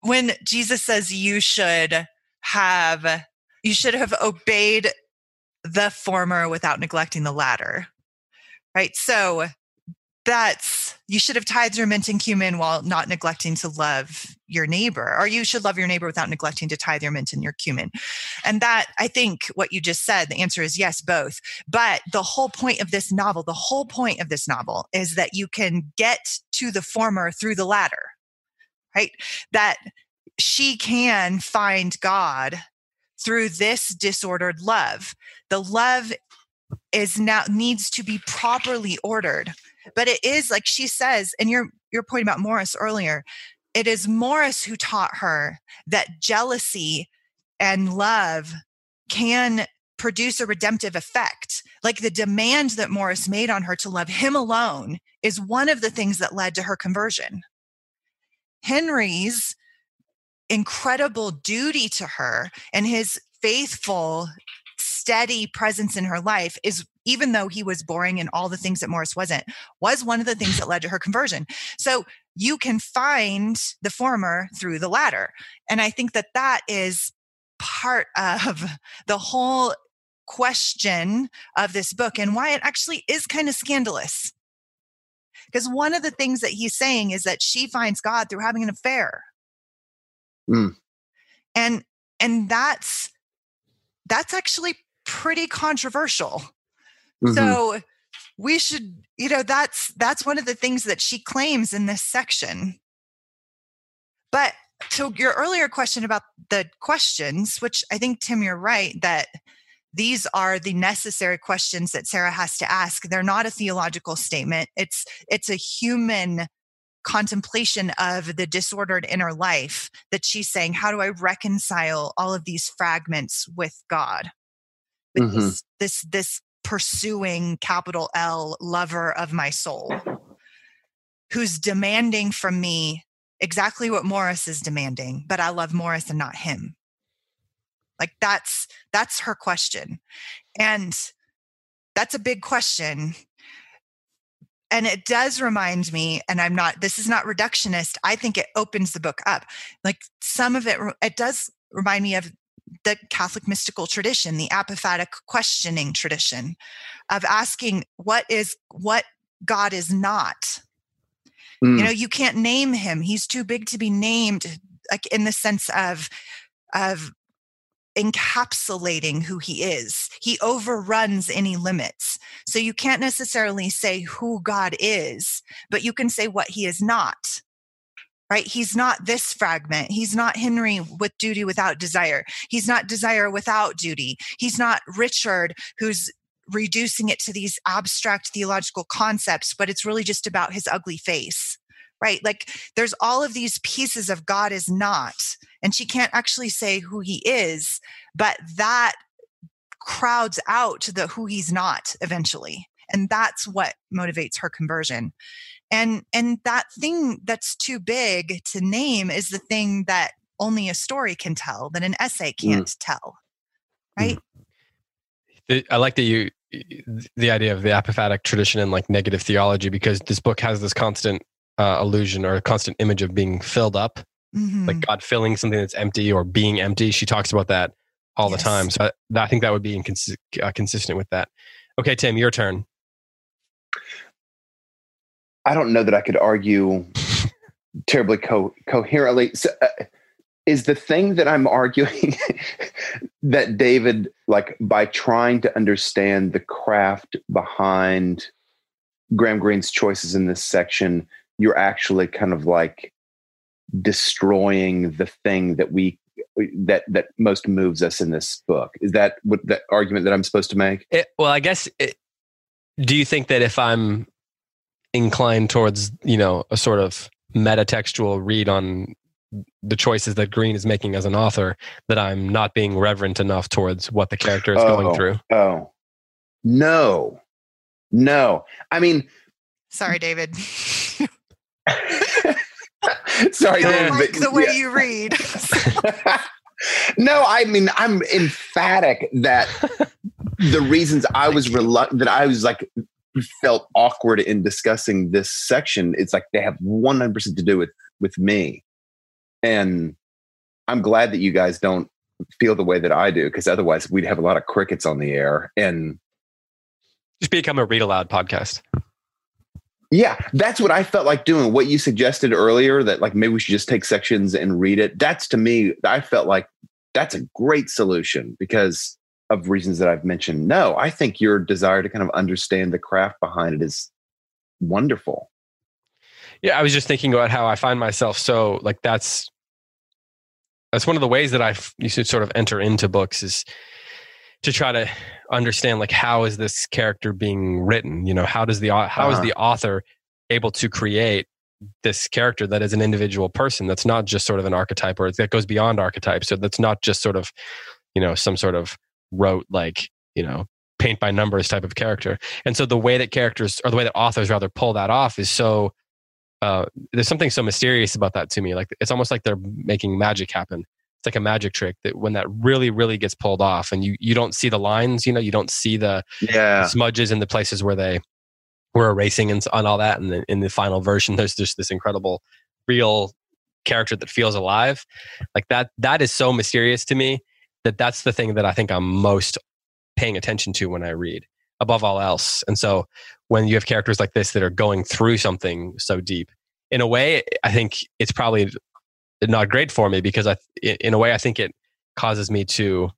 when Jesus says you should have, you should have obeyed the former without neglecting the latter. right? So that's you should have tithed your mint and cumin while not neglecting to love your neighbor or you should love your neighbor without neglecting to tithe your mint and your cumin and that i think what you just said the answer is yes both but the whole point of this novel the whole point of this novel is that you can get to the former through the latter right? That she can find god through this disordered love. The love is now needs to be properly ordered. But it is like she says and your your point about maurice earlier it is maurice who taught her that jealousy and love can produce a redemptive effect. Like the demand that maurice made on her to love him alone is one of the things that led to her conversion henry's incredible duty to her and his faithful steady presence in her life is even though he was boring and all the things that Maurice wasn't, was one of the things that led to her conversion. So you can find the former through the latter. And I think that that is part of the whole question of this book and why it actually is kind of scandalous. Because one of the things that he's saying is that she finds God through having an affair. Mm. And and that's that's actually pretty controversial. Mm-hmm. So we should, you know, that's that's one of the things that she claims in this section. But to your earlier question about the questions, which I think Tim, you're right that these are the necessary questions that Sarah has to ask. They're not a theological statement. It's it's a human contemplation of the disordered inner life that she's saying, how do I reconcile all of these fragments with God? With mm-hmm. this, this this pursuing capital L lover of my soul who's demanding from me exactly what Maurice is demanding, but I love Maurice and not him. Like that's that's her question. And that's a big question. And it does remind me, and I'm not, this is not reductionist. I think it opens the book up. Like some of it, it does remind me of the Catholic mystical tradition, the apophatic questioning tradition of asking what is what God is not. Mm. You know, you can't name him. He's too big to be named, like in the sense of of encapsulating who he is. He overruns any limits. So you can't necessarily say who God is, but you can say what he is not right? He's not this fragment. He's not Henry with duty without desire. He's not desire without duty. He's not Richard who's reducing it to these abstract theological concepts, but it's really just about his ugly face, right? Like there's all of these pieces of God is not, and she can't actually say who he is, but that crowds out the who he's not eventually. And that's what motivates her conversion and and that thing that's too big to name is the thing that only a story can tell that an essay mm. can't mm. tell right mm. i like that you the idea of the apophatic tradition and like negative theology because this book has this constant uh, illusion or a constant image of being filled up mm-hmm. like god filling something that's empty or being empty she talks about that all yes. the time so I, I, think that would be incons- uh, consistent with that okay tim your turn I don't know that I could argue terribly co- coherently. So, uh, is the thing that I'm arguing that David, like by trying to understand the craft behind Graham Greene's choices in this section, you're actually kind of like destroying the thing that we uh, that that most moves us in this book. Is that what that argument that I'm supposed to make? It, well, I guess. It, do you think that if I'm inclined towards you know a sort of metatextual read on the choices that greene is making as an author that I'm not being reverent enough towards what the character is oh, going through. Oh, no, no. I mean, sorry, David. sorry, David. Like the way yeah. you read. no, I mean, I'm emphatic that the reasons I was reluctant, that I was like felt awkward in discussing this section, it's like they have 100% to do with with me. And I'm glad that you guys don't feel the way that I do because otherwise we'd have a lot of crickets on the air and Just become a read aloud podcast. Yeah, that's what I felt like doing. What you suggested earlier that like maybe we should just take sections and read it. That's to me, I felt like that's a great solution because of reasons that I've mentioned. No, I think your desire to kind of understand the craft behind it is wonderful. Yeah, I was just thinking about how I find myself so like that's that's one of the ways that I used to sort of enter into books is to try to understand like how is this character being written? You know how does the how uh-huh. is the author able to create this character that is an individual person that's not just sort of an archetype or that goes beyond archetypes so that's not just sort of you know some sort of rote like you know paint by numbers type of character? And so the way that characters or the way that authors rather pull that off is so uh, there's something so mysterious about that to me like it's almost like they're making magic happen like a magic trick that when that really really gets pulled off and you you don't see the lines you know you don't see the yeah. smudges in the places where they were erasing and on all that and then in the final version there's just this incredible real character that feels alive like that that is so mysterious to me that that's the thing that i think i'm most paying attention to when i read above all else and so when you have characters like this that are going through something so deep in a way i think it's probably not great for me because I, in a way, I think it causes me to,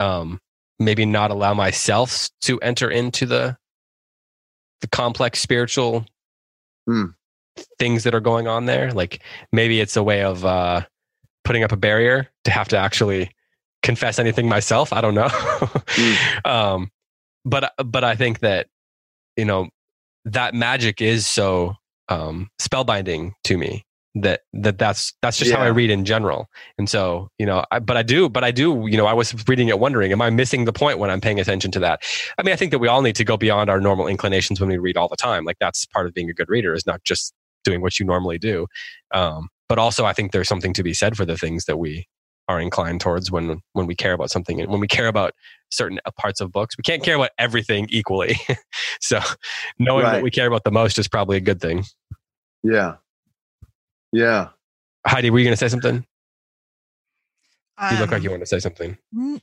um, maybe not allow myself to enter into the, the complex spiritual mm. things that are going on there. Like maybe it's a way of uh, putting up a barrier to have to actually confess anything myself. I don't know. mm. um, but but I think that you know that magic is so um, spellbinding to me that that that's that's just yeah. how I read in general. And so, you know, I, but I do, but I do, you know, I was reading it wondering, am I missing the point when I'm paying attention to that? I mean, I think that we all need to go beyond our normal inclinations when we read all the time. Like that's part of being a good reader is not just doing what you normally do. Um, but also I think there's something to be said for the things that we are inclined towards when when we care about something and when we care about certain parts of books. We can't care about everything equally. so knowing right. what we care about the most is probably a good thing. Yeah. Yeah. Heidi, were you going to say something? Um, you look like you um, want to say something.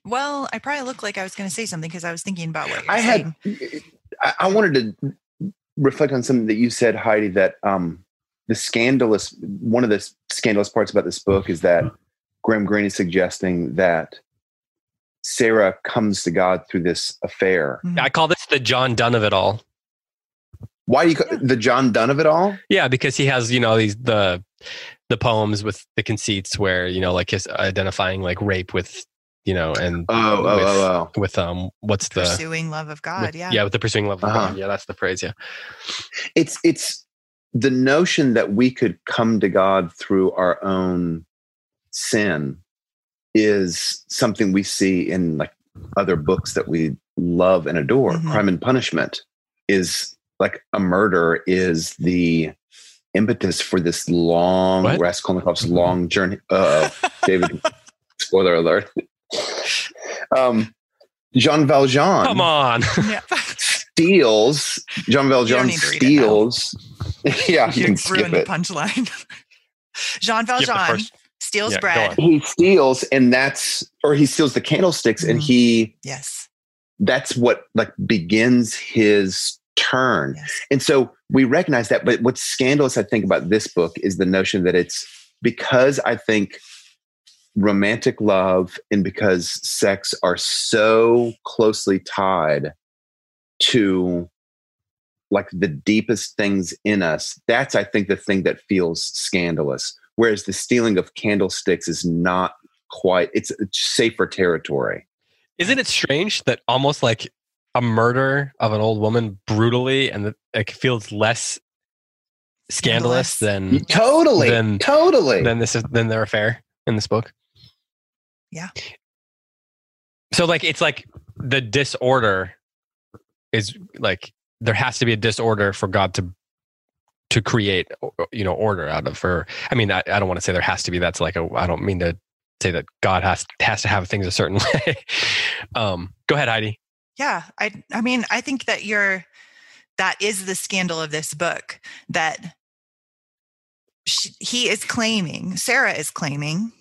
Well, I probably look like I was going to say something because I was thinking about what I saying. had. I wanted to reflect on something that you said, Heidi. That um, the scandalous one of the scandalous parts about this book is that Graham Greene is suggesting that Sarah comes to God through this affair. Mm-hmm. I call this the John Donne of it all. Why do you call, the John Donne of it all? Yeah, because he has you know these the the poems with the conceits where you know like his identifying like rape with you know and oh, oh with, oh, oh, with um what's the pursuing love of God with, yeah yeah with the pursuing love of uh-huh. God yeah that's the phrase yeah it's it's the notion that we could come to God through our own sin is something we see in like other books that we love and adore mm-hmm. crime and punishment is like a murder is the impetus for this long what? Raskolnikov's long journey. Uh, David, spoiler alert. Um, Jean Valjean. Come on. steals. Jean Valjean steals. yeah, you, you can skip it. punchline. Jean Valjean steals yeah, bread. He steals, and that's or he steals the candlesticks, mm-hmm. and he yes, that's what like begins his turn. Yes. And so we recognize that. But what's scandalous, I think, about this book is the notion that it's because I think romantic love and because sex are so closely tied to like the deepest things in us that's i think the thing that feels scandalous whereas the stealing of candlesticks is not quite it's, it's safer territory isn't it strange that almost like a murder of an old woman brutally and it feels less scandalous than totally than, totally. than this is than their affair in this book. Yeah. So like it's like the disorder is like there has to be a disorder for god to to create you know order out of her. I mean i, I don't want to say there has to be that's like a i don't mean to say that god has has to have things a certain way. Um go ahead heidi yeah i i mean i think that you're that is the scandal of this book that she, he is claiming sarah is claiming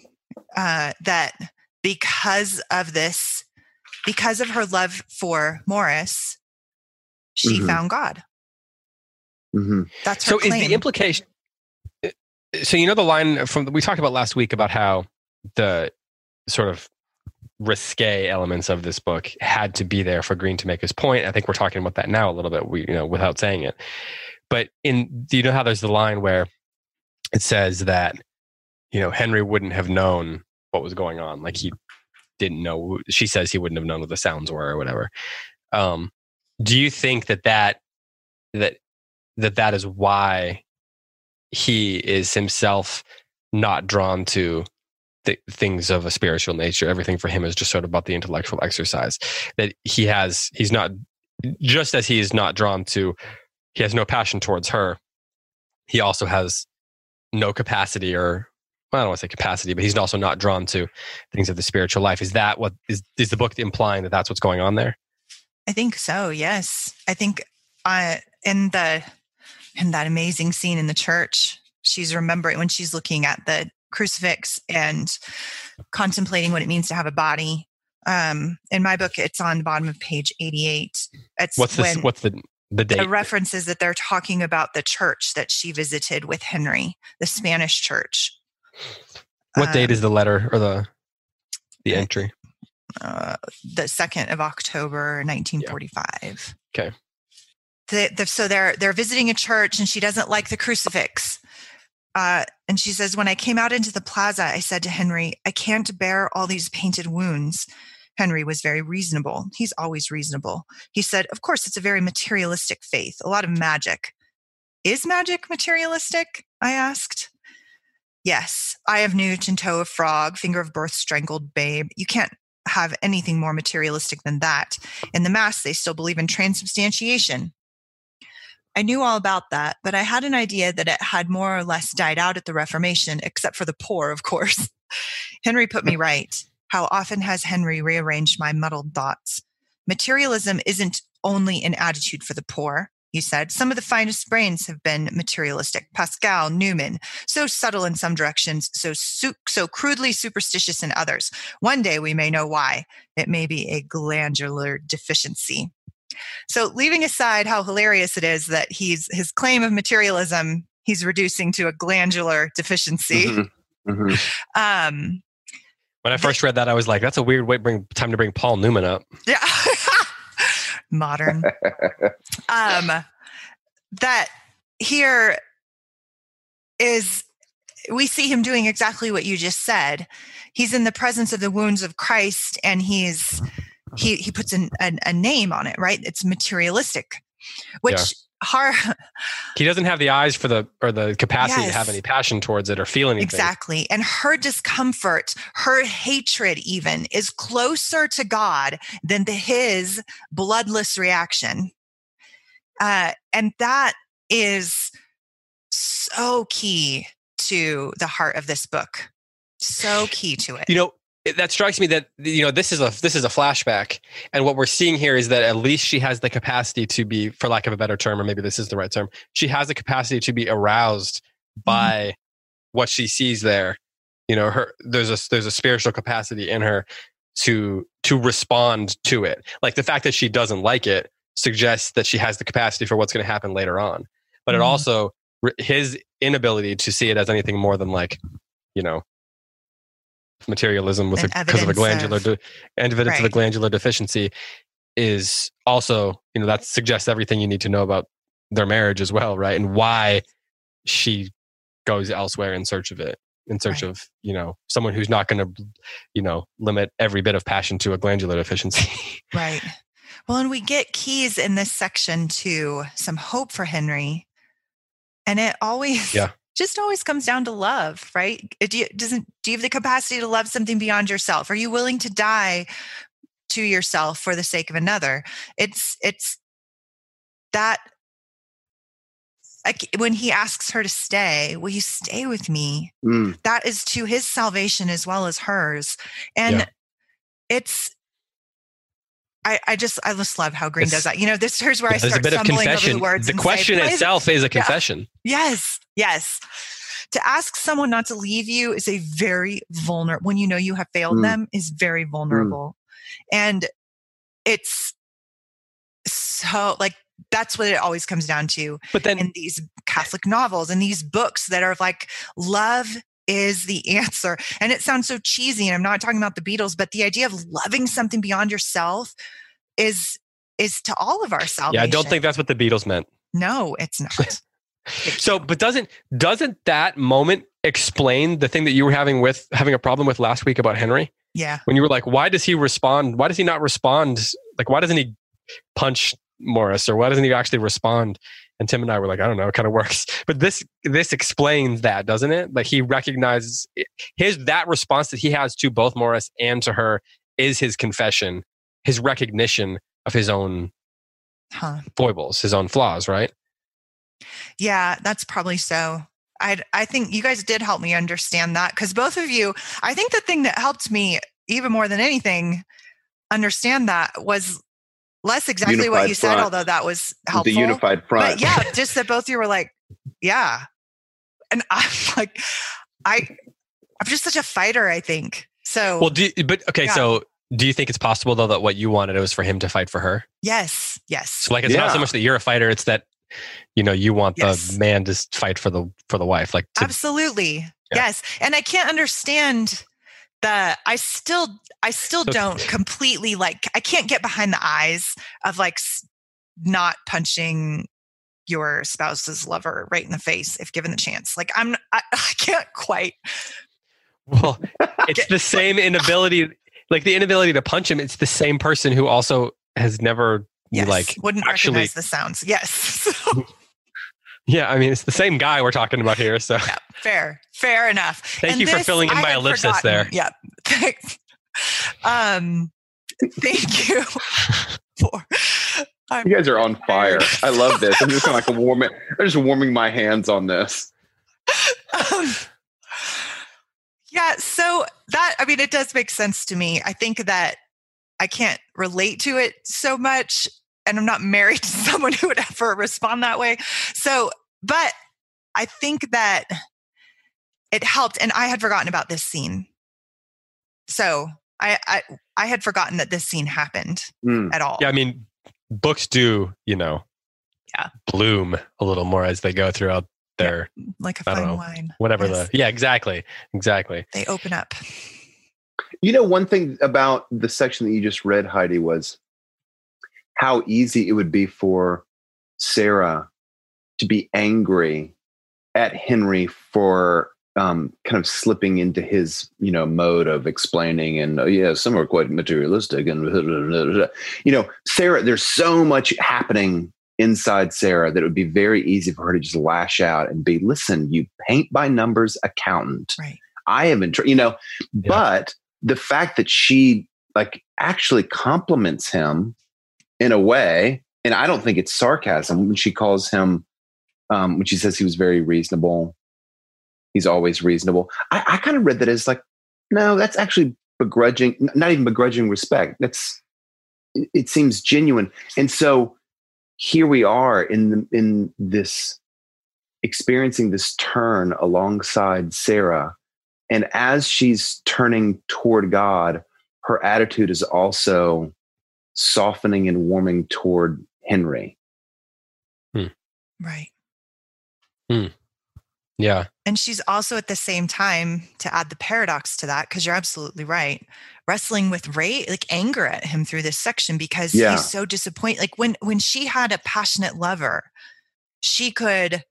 uh, that because of this because of her love for maurice she Mhm. found God. hmm That's her So is the implication? So you know the line from we talked about last week about how the sort of risque elements of this book had to be there for Greene to make his point. I think we're talking about that now a little bit, we, you know, without saying it. But in do you know how there's the line where it says that you know Henry wouldn't have known what was going on, like he didn't know. She says he wouldn't have known what the sounds were or whatever. Um, do you think that that that that that is why he is himself not drawn to th- things of a spiritual nature. Everything for him is just sort of about the intellectual exercise. That he has, he's not, just as he is not drawn to, he has no passion towards her. He also has no capacity or, well, I don't want to say capacity, but he's also not drawn to things of the spiritual life. Is that what is, is the book implying that that's what's going on there? I think so. Yes, I think uh, in the in that amazing scene in the church, she's remembering when she's looking at the crucifix and contemplating what it means to have a body. Um, in my book, it's on the bottom of page eighty-eight. It's What's this? What's the the date? the reference is that they're talking about the church that she visited with Henry, the Spanish church. what date Um, is the letter or the the entry? uh, the second of October, 1945. Okay. The, the, so they're they're visiting a church, and she doesn't like the crucifix. Uh, and she says, "When I came out into the plaza, I said to Henry, I can't bear all these painted wounds." Henry was very reasonable. He's always reasonable. He said, "Of course, it's a very materialistic faith, a lot of magic." Is magic materialistic? I asked. Yes, eye of newt and toe of frog, finger of birth strangled babe. You can't have anything more materialistic than that. In the Mass, they still believe in transubstantiation. I knew all about that, but I had an idea that it had more or less died out at the Reformation, except for the poor, of course. Henry put me right. How often has Henry rearranged my muddled thoughts? Materialism isn't only an attitude for the poor, he said. Some of the finest brains have been materialistic. Pascal, Newman, so subtle in some directions, so su- so crudely superstitious in others. One day we may know why. It may be a glandular deficiency. So, leaving aside how hilarious it is that he's his claim of materialism, he's reducing to a glandular deficiency. Mhm. Mhm. Um, When I first read that, I was like, "That's a weird way. to Bring time to bring Paul Newman up." yeah, modern. um, that here is we see him doing exactly what you just said. He's in the presence of the wounds of Christ, and he's he he puts an, an, a name on it, right? It's materialistic, which Yeah. hard He doesn't have the eyes for the or the capacity to have any passion towards it or feel anything. exactly, and her discomfort, her hatred, even is closer to God than the his bloodless reaction, uh, and that is so key to the heart of this book. So key to it. You know, it- that strikes me that you know this is a this is a flashback, and what we're seeing here is that at least she has the capacity to be, for lack of a better term, or maybe this is the right term, she has the capacity to be aroused by what she sees there. You know, her there's a there's a spiritual capacity in her to to respond to it. Like the fact that she doesn't like it suggests that she has the capacity for what's going to happen later on. But it Mhm. also his inability to see it as anything more than like, you know, materialism with a, because of a glandular of- de- and evidence of a glandular deficiency is also, you know, that suggests everything you need to know about their marriage as well, right? And why she goes elsewhere in search of it, in search Right. of, you know, someone who's not going to, you know, limit every bit of passion to a glandular deficiency. Right. Well, and we get keys in this section to some hope for Henry. And it always Yeah. Just always comes down to love, right? Do you, doesn't do you have the capacity to love something beyond yourself? Are you willing to die to yourself for the sake of another? It's it's that like, when he asks her to stay, will you stay with me? Mm. that is to his salvation as well as hers and Yeah. it's I, I just I just love how Greene It's- does that. You know, this here's where I start a bit of stumbling over the words. The and say, question itself is a confession. Yes, yes. To ask someone not to leave you is a very vulnerable when you know you have failed Mm. them is very vulnerable. And it's so like that's what it always comes down to But then in these Catholic novels and these books that are like love is the answer. And it sounds so cheesy. And I'm not talking about the Beatles, but the idea of loving something beyond yourself is is to all of our salvation. yeah, I don't think that's what the Beatles meant. No, it's not. So, but doesn't doesn't that moment explain the thing that you were having with having a problem with last week about Henry? yeah. When you were like, why does he respond? Why does he not respond? Like, why doesn't he punch Maurice or why doesn't he actually respond? And Tim and I were like, I don't know, it kind of works. But this this explains that, doesn't it? Like he recognizes his that response that he has to both Maurice and to her is his confession, his recognition of his own Huh. foibles, his own flaws, right? Yeah, that's probably so. I I think you guys did help me understand that because both of you, I think the thing that helped me even more than anything understand that was less exactly what Unified you said, front. although that was helpful. The unified front. But yeah, just that both of you were like, yeah, and I'm like, I I'm just such a fighter. I think so. Well, do you, but okay, Yeah. so do you think it's possible though that what you wanted was for him to fight for her? yes, yes, So like it's not so much that you're a fighter, it's that you know you want Yes. the man to fight for the for the wife. Like to, absolutely yes and i can't understand the i still i still So- don't completely like i can't get behind the eyes of like not punching your spouse's lover right in the face if given the chance like i'm i, I can't quite well, it's the same inability, like the inability to punch him. It's the same person who also has never yes like wouldn't actually. recognize the sounds yes So, Yeah, I mean it's the same guy we're talking about here. So yeah, fair fair enough thank And you for filling in I my ellipsis forgotten. there. Yeah, Thanks. Um, thank you for. I'm You guys are on fire. I love this. I'm just kind of like warming. I'm just warming my hands on this. um, yeah, so that I mean, it does make sense to me. I think that I can't relate to it so much, and I'm not married to someone who would ever respond that way. So, but I think that it helped, and I had forgotten about this scene. So I I, I had forgotten that this scene happened Mm. at all. Yeah, I mean books do you know Yeah. bloom a little more as they go throughout their like a fine know. wine. whatever Yes. the yeah exactly exactly They open up. You know, one thing about the section that you just read, Heidi, was how easy it would be for Sarah to be angry at Henry for um, kind of slipping into his, you know, mode of explaining and, oh, yeah, some are quite materialistic. And, you know, Sarah, there's so much happening inside Sarah that it would be very easy for her to just lash out and be, listen, you paint by numbers accountant. Right. I have been, tr- you know, Yeah. but the fact that she like actually compliments him in a way, and I don't think it's sarcasm when she calls him, um, when she says he was very reasonable. He's always reasonable. I, I kind of read that as like, no, that's actually begrudging, not even begrudging respect. That's, it, it seems genuine. And so here we are in the, in this experiencing this turn alongside Sarah. And as she's turning toward God, her attitude is also softening and warming toward Henry. Hmm. Right. Hmm. yeah And she's also at the same time, to add the paradox to that, because you're absolutely right, wrestling with rage, like anger at him through this section because Yeah. he's so disappointed. Like when when she had a passionate lover, she could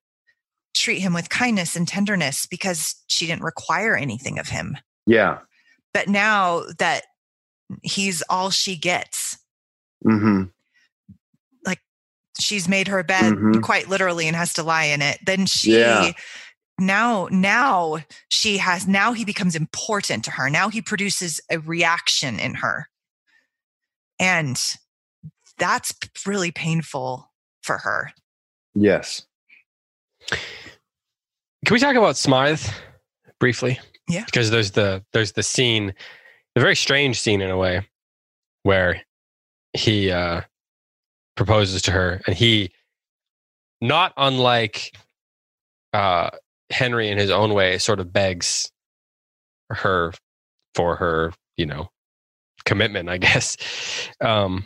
treat him with kindness and tenderness because she didn't require anything of him. Yeah. But now that he's all she gets, hmm Like she's made her bed Mhm. quite literally and has to lie in it then she Yeah. now now she has now he becomes important to her now he produces a reaction in her and that's really painful for her Yes. can we talk about smythe briefly Yeah. because there's the there's the scene the very strange scene in a way where he uh proposes to her and he not unlike uh henry in his own way sort of begs her for her you know commitment i guess um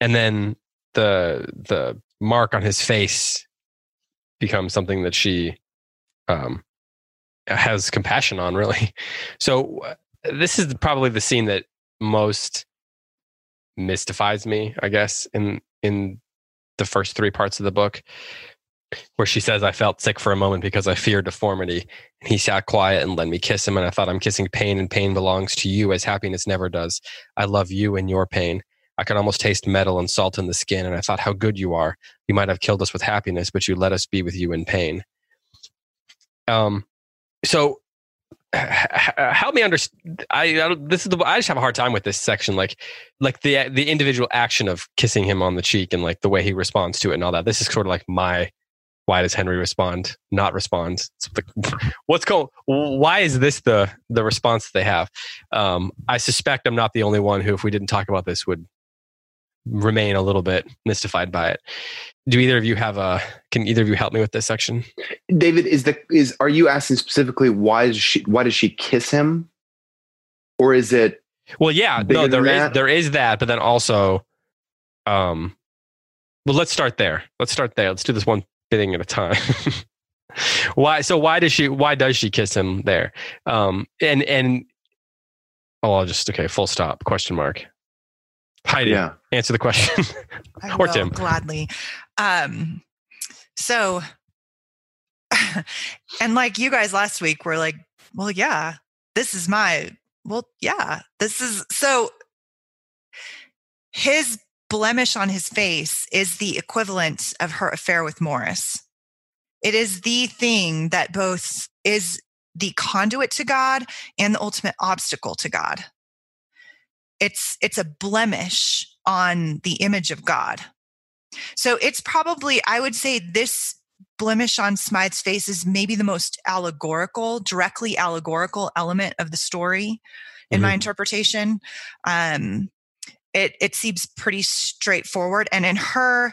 and then the the mark on his face becomes something that she um, has compassion on, really. So uh, this is probably the scene that most mystifies me, I guess, in in the first three parts of the book, where she says, "I felt sick for a moment because I feared deformity." And he sat quiet and let me kiss him, and I thought, "I'm kissing pain, and pain belongs to you, as happiness never does. I love you and your pain." I could almost taste metal and salt in the skin, and I thought, "How good you are! You might have killed us with happiness, but you let us be with you in pain." Um, so help me understand. I, I this is the I just have a hard time with this section, like like the the individual action of kissing him on the cheek and like the way he responds to it and all that. This is sort of like my why does Henry respond not respond? what's going? Why is this the the response that they have? Um, I suspect I'm not the only one who, if we didn't talk about this, would remain a little bit mystified by it. Do either of you have a? Can either of you help me with this section? David, is the is are you asking specifically why is she why does she kiss him, or is it? Well, yeah, no, there is there is that, but then also, um, well, let's start there. Let's start there. Let's do this one thing at a time. why? So why does she? Why does she kiss him there? Um, and and oh, I'll just okay. Full stop. Question mark. Heidi, yeah. answer the question. or will, Tim. Gladly. Um, so, and like you guys last week were like, well, yeah, this is my, well, yeah, this is so his blemish on his face is the equivalent of her affair with Maurice. It is the thing that both is the conduit to God and the ultimate obstacle to God it's it's a blemish on the image of God. So it's probably I would say this blemish on Smythe's face is maybe the most allegorical, directly allegorical element of the story in mm-hmm. my interpretation. Um, it it seems pretty straightforward, and in her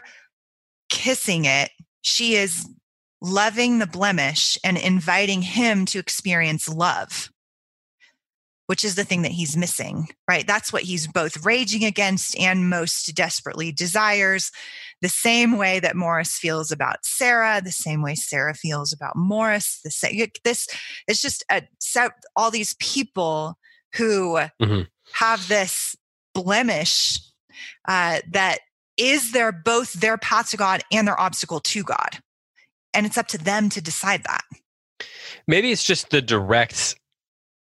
kissing it, she is loving the blemish and inviting him to experience love which is the thing that he's missing, right? That's what he's both raging against and most desperately desires. The same way that Maurice feels about Sarah, the same way Sarah feels about Maurice. The same, this it's just a set, all these people who mm-hmm. have this blemish uh, that is their both their path to God and their obstacle to God, and it's up to them to decide that. Maybe it's just the direct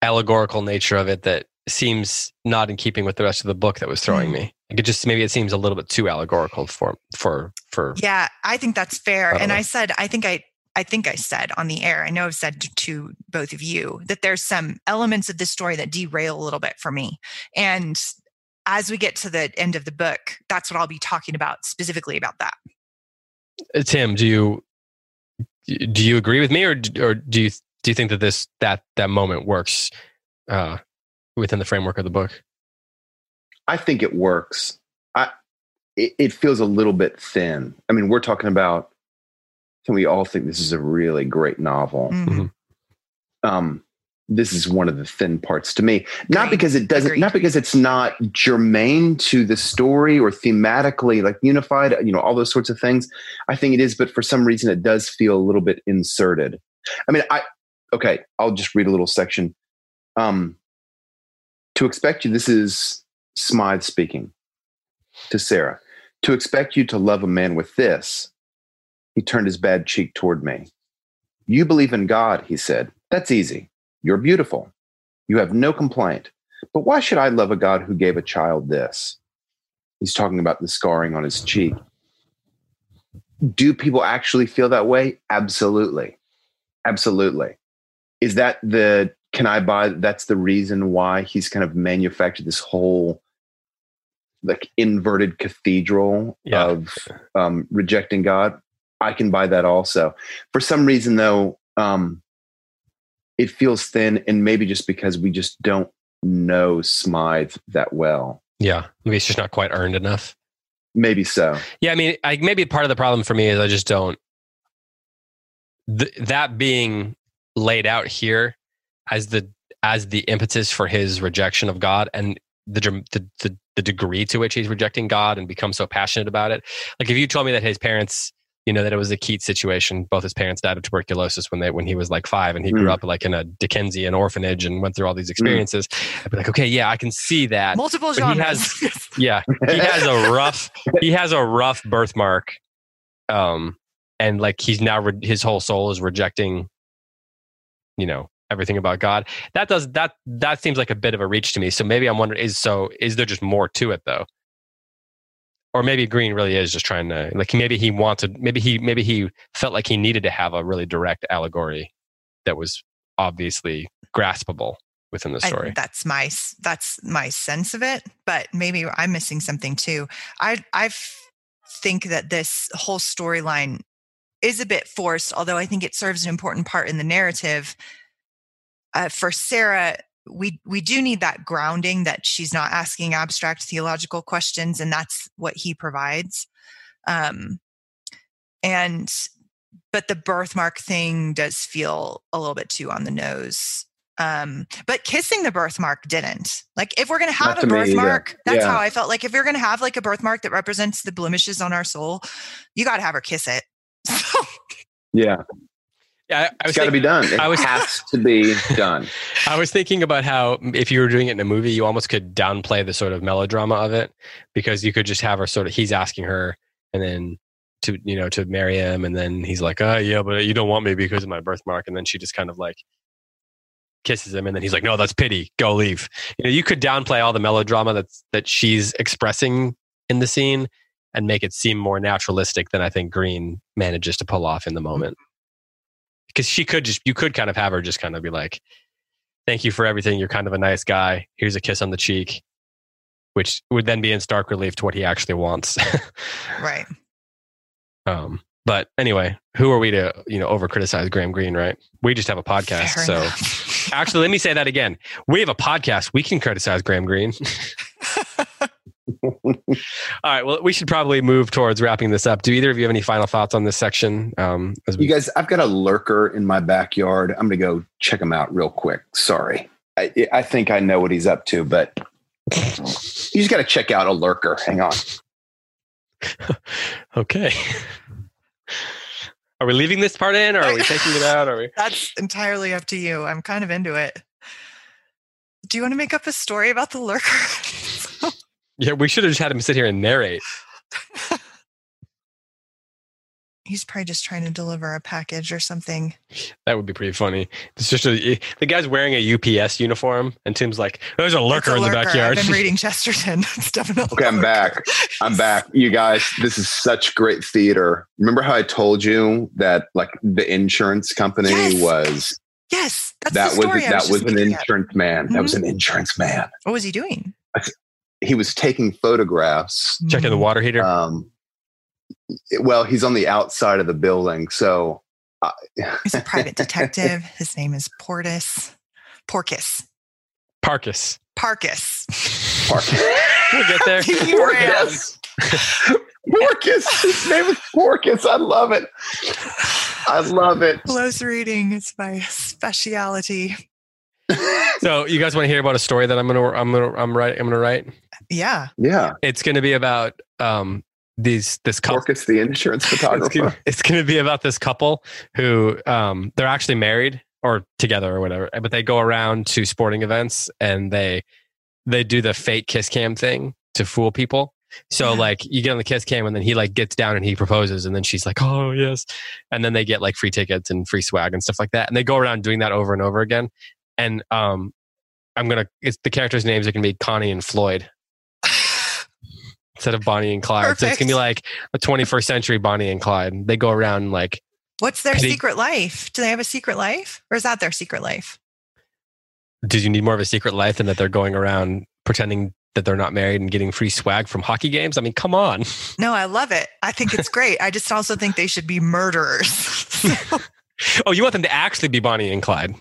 allegorical nature of it that seems not in keeping with the rest of the book that was throwing mm. me. It just maybe it seems a little bit too allegorical for for for. Yeah, I think that's fair. I and know. I said I think I I think I said on the air. I know I've said to, to both of you that there's some elements of this story that derail a little bit for me, and as we get to the end of the book, that's what I'll be talking about specifically about that. Uh, Tim, do you do you agree with me, or or do you do you think that this that that moment works uh, within the framework of the book? I think it works. I it, it feels a little bit thin. I mean, we're talking about. Can we all think this is a really great novel? Mm-hmm. Um, this is one of the thin parts to me. Not because it doesn't, Agreed. not because it's not germane to the story or thematically like unified, you know, all those sorts of things. I think it is, but for some reason it does feel a little bit inserted. I mean, I okay, I'll just read a little section. Um, to expect you, this is Smythe speaking to Sarah. To expect you to love a man with this, he turned his bad cheek toward me. You believe in God, he said. That's easy. You're beautiful. You have no complaint. But why should I love a God who gave a child this? He's talking about the scarring on his cheek. Do people actually feel that way? Absolutely. Absolutely is that the can I buy that's the reason why he's kind of manufactured this whole like inverted cathedral yeah. of um, rejecting God. I can buy that also. For some reason though, um, it feels thin and maybe just because we just don't know Smythe that well. Yeah. Maybe it's just not quite earned enough. Maybe so. Yeah. I mean, I, maybe part of the problem for me is I just don't, th- that being laid out here as the as the impetus for his rejection of God and the, the the the degree to which he's rejecting God and become so passionate about it. Like if you told me that his parents, you know, that it was a Keats situation, both his parents died of tuberculosis when they when he was like five, and he grew Mm. up like in a Dickensian orphanage and went through all these experiences. I'd be like, okay, yeah, I can see that. Multiple But he genres. Yeah, he has a rough he has a rough birthmark, um, and like he's now re- his whole soul is rejecting, you know, everything about God. That does that that seems like a bit of a reach to me. So maybe I'm wondering is so is there just more to it though? Or maybe Greene really is just trying to like maybe he wanted maybe he maybe he felt like he needed to have a really direct allegory that was obviously graspable within the I- story. that's my that's my sense of it, but maybe I'm missing something too. I I think that this whole storyline is a bit forced, although I think it serves an important part in the narrative. Uh, for Sarah, we we do need that grounding that she's not asking abstract theological questions, and that's what he provides. Um, and but the birthmark thing does feel a little bit too on the nose um but kissing the birthmark didn't like if we're gonna have a to me birthmark that's Yeah. how i felt like if you're gonna have like a birthmark that represents the blemishes on our soul you gotta have her kiss it Yeah, yeah, I, I was it's got to be done. It I was- has to be done. I was thinking about how if you were doing it in a movie, you almost could downplay the sort of melodrama of it because you could just have her sort of he's asking her and then to you know to marry him and then he's like, "Oh, yeah, but you don't want me because of my birthmark." And then she just kind of like kisses him and then he's like, "No, that's pity. Go leave." You know, you could downplay all the melodrama that's that she's expressing in the scene and make it seem more naturalistic than I think Greene manages to pull off in the moment. Because she could just you could kind of have her just kind of be like, thank you for everything. You're kind of a nice guy. Here's a kiss on the cheek, which would then be in stark relief to what he actually wants. right um, but anyway, who are we to you know over criticize Graham Greene? Right? We just have a podcast. Fair so actually, let me say that again. We have a podcast. We can criticize Graham Greene. All right. Well, we should probably move towards wrapping this up. Do either of you have any final thoughts on this section? Um, as You we, guys, I've got a lurker in my backyard. I'm going to go check him out real quick. Sorry. I, I think I know what he's up to, but you just got to check out a lurker. Hang on. okay. Are we leaving this part in, or are we taking it out? Are we? that's entirely up to you i'm kind of into it do you want to make up a story about the lurker Yeah, we should have just had him sit here and narrate. he's probably just trying to deliver a package or something That would be pretty funny. It's just a, eh, the guy's wearing a UPS uniform, and Tim's like, "There's a lurker a in the lurker. backyard." I've been reading Chesterton. It's definitely. Okay, I'm back. I'm back. You guys, this is such great theater. Remember how I told you that like the insurance company Yes. was Yes, that's that the was story. I that was, was just an thinking of. insurance man. That was an mm-hmm. insurance man. What was he doing? He was taking photographs. Checking the water heater. Um, well, he's on the outside of the building, so uh, He's a private detective. His name is Portis. Porkis. Parkus. Parkus. We'll get there. Porcus. Porcus. His name is Porcus. I love it. I love it. Close reading is my speciality. So, you guys want to hear about a story that I'm gonna I'm gonna I'm right I'm gonna write? Yeah. yeah, It's gonna be about um these this couple. Porcus, the insurance It's photographer. gonna, it's gonna be about this couple who um they're actually married or together or whatever, but they go around to sporting events and they they do the fake kiss cam thing to fool people. So Yeah. like you get on the kiss cam and then he like gets down and he proposes and then she's like, oh yes, and then they get like free tickets and free swag and stuff like that, and they go around doing that over and over again. And um, I'm gonna it's the characters' names are gonna be Connie and Floyd instead of Bonnie and Clyde. So it's gonna be like a 21st century Bonnie and Clyde. They go around like What's their secret life? Do they have a secret life? Or is that their secret life? did you need more of a secret life than that they're going around pretending that they're not married and getting free swag from hockey games? I mean, come on. No, I love it. I think it's great. I just also think they should be murderers. Oh, you want them to actually be Bonnie and Clyde?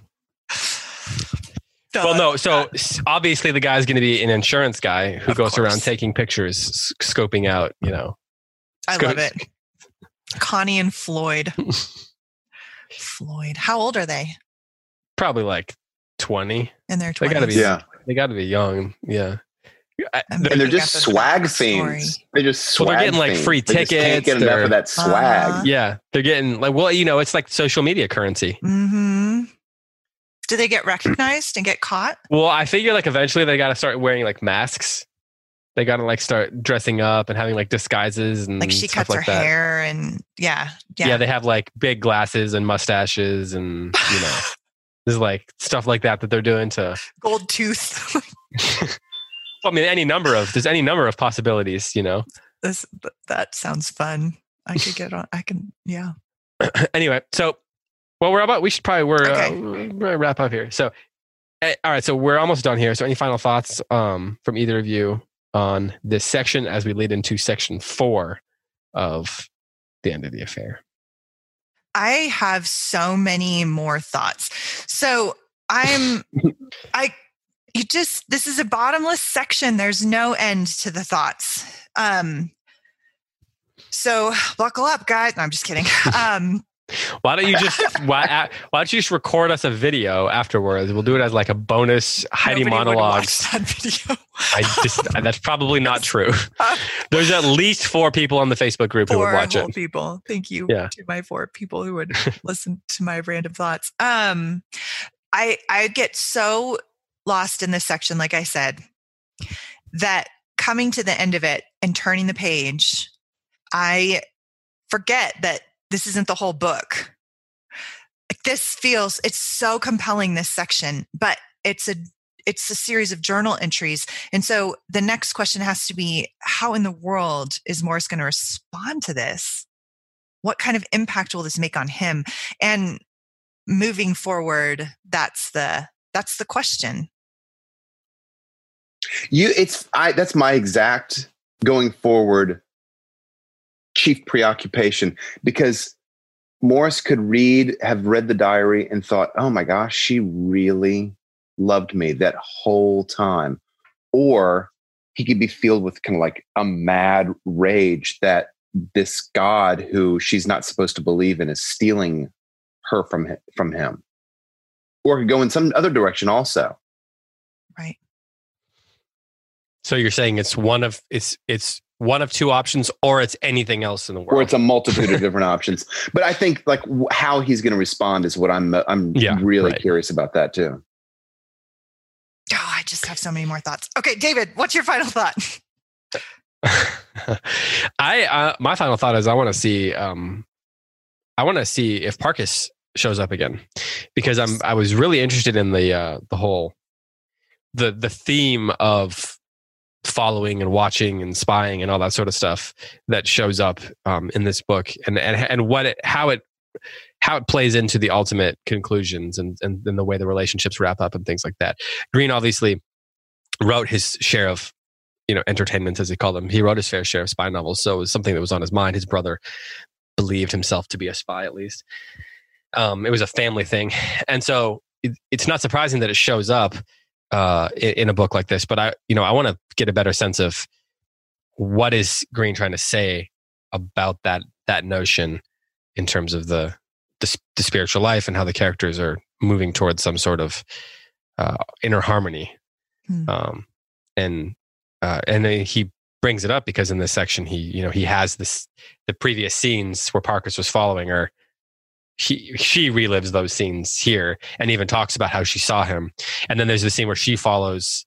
Well, no. So obviously, the guy's going to be an insurance guy who Of goes around taking pictures, scoping out. You know, I Sco- love it. Connie and Floyd. Floyd. How old are they? probably like twenty. In their They 20s. gotta be- yeah, They got to be young. Yeah. I- I'm and they're just swag backstory. fiends. They're just swag Well, they're getting, like, fiends. free They just can't tickets, get enough they're- of that swag. Uh-huh. yeah, they're getting like well, you know, it's like social media currency. hmm Do they get recognized and get caught? Well, I figure like eventually they got to start wearing like masks. They got to like start dressing up and having like disguises and Like she cuts like her that. hair and yeah, Yeah. yeah. they have like big glasses and mustaches and you know, there's like stuff like that that they're doing to. Gold tooth. well, I mean, any number of there's any number of possibilities, you know. this that sounds fun. I could get on. I can. Yeah. anyway, so well, we're about we should probably we're uh, Okay. we're wrap up here. So, eh, all right, so we're almost done here. So, any final thoughts um, from either of you on this section as we lead into section four of the end of the affair? I have so many more thoughts. So I'm, I, you just, this is a bottomless section. There's no end to the thoughts. Um, so buckle up, guys. No, I'm just kidding. Um, Why don't you just why why don't you just record us a video afterwards? We'll do it as like a bonus Heidi nobody would monologues. watch that video. I just that's probably not true. There's at least four people on the Facebook group who would four watch it. people. Thank you Yeah. to my four people who would listen to my random thoughts. Um, I I get so lost in this section, like I said, that coming to the end of it and turning the page, I forget that this isn't the whole book. This feels it's so compelling this section, but it's a it's a series of journal entries. And so the next question has to be how in the world is Maurice going to respond to this? What kind of impact will this make on him? And moving forward, that's the that's the question. You, it's I. That's my exact going forward chief preoccupation because Maurice could read, have read the diary, and thought, "Oh my gosh, she really loved me that whole time," or he could be filled with kind of like a mad rage that this God who she's not supposed to believe in is stealing her from hi- from him, or could go in some other direction also. Right. So you're saying it's one of it's it's one of two options, or it's anything else in the world. or it's a multitude of different options. But I think like w- how he's going to respond is what I'm I'm Yeah, really right. curious about that too. Oh, I just have so many more thoughts. Okay, David, what's your final thought? I uh, my final thought is I want to see um I want to see if Parkis shows up again because I'm I was really interested in the uh the whole the the theme of following and watching and spying and all that sort of stuff that shows up um, in this book and and and what it how it how it plays into the ultimate conclusions and and, and the way the relationships wrap up and things like that. Greene obviously wrote his share of you know entertainments as he called them. He wrote his fair share of spy novels, so it was something that was on his mind. His brother believed himself to be a spy, at least. Um, it was a family thing, and so it, it's not surprising that it shows up uh, in, in a book like this. But I, you know, I want to get a better sense of what is Greene trying to say about that that notion in terms of the the, the spiritual life and how the characters are moving towards some sort of uh, inner harmony. Hmm. Um, and uh, and he brings it up because in this section he you know he has this the previous scenes where Parkis was following her. He she relives those scenes here and even talks about how she saw him. And then there's the scene where she follows.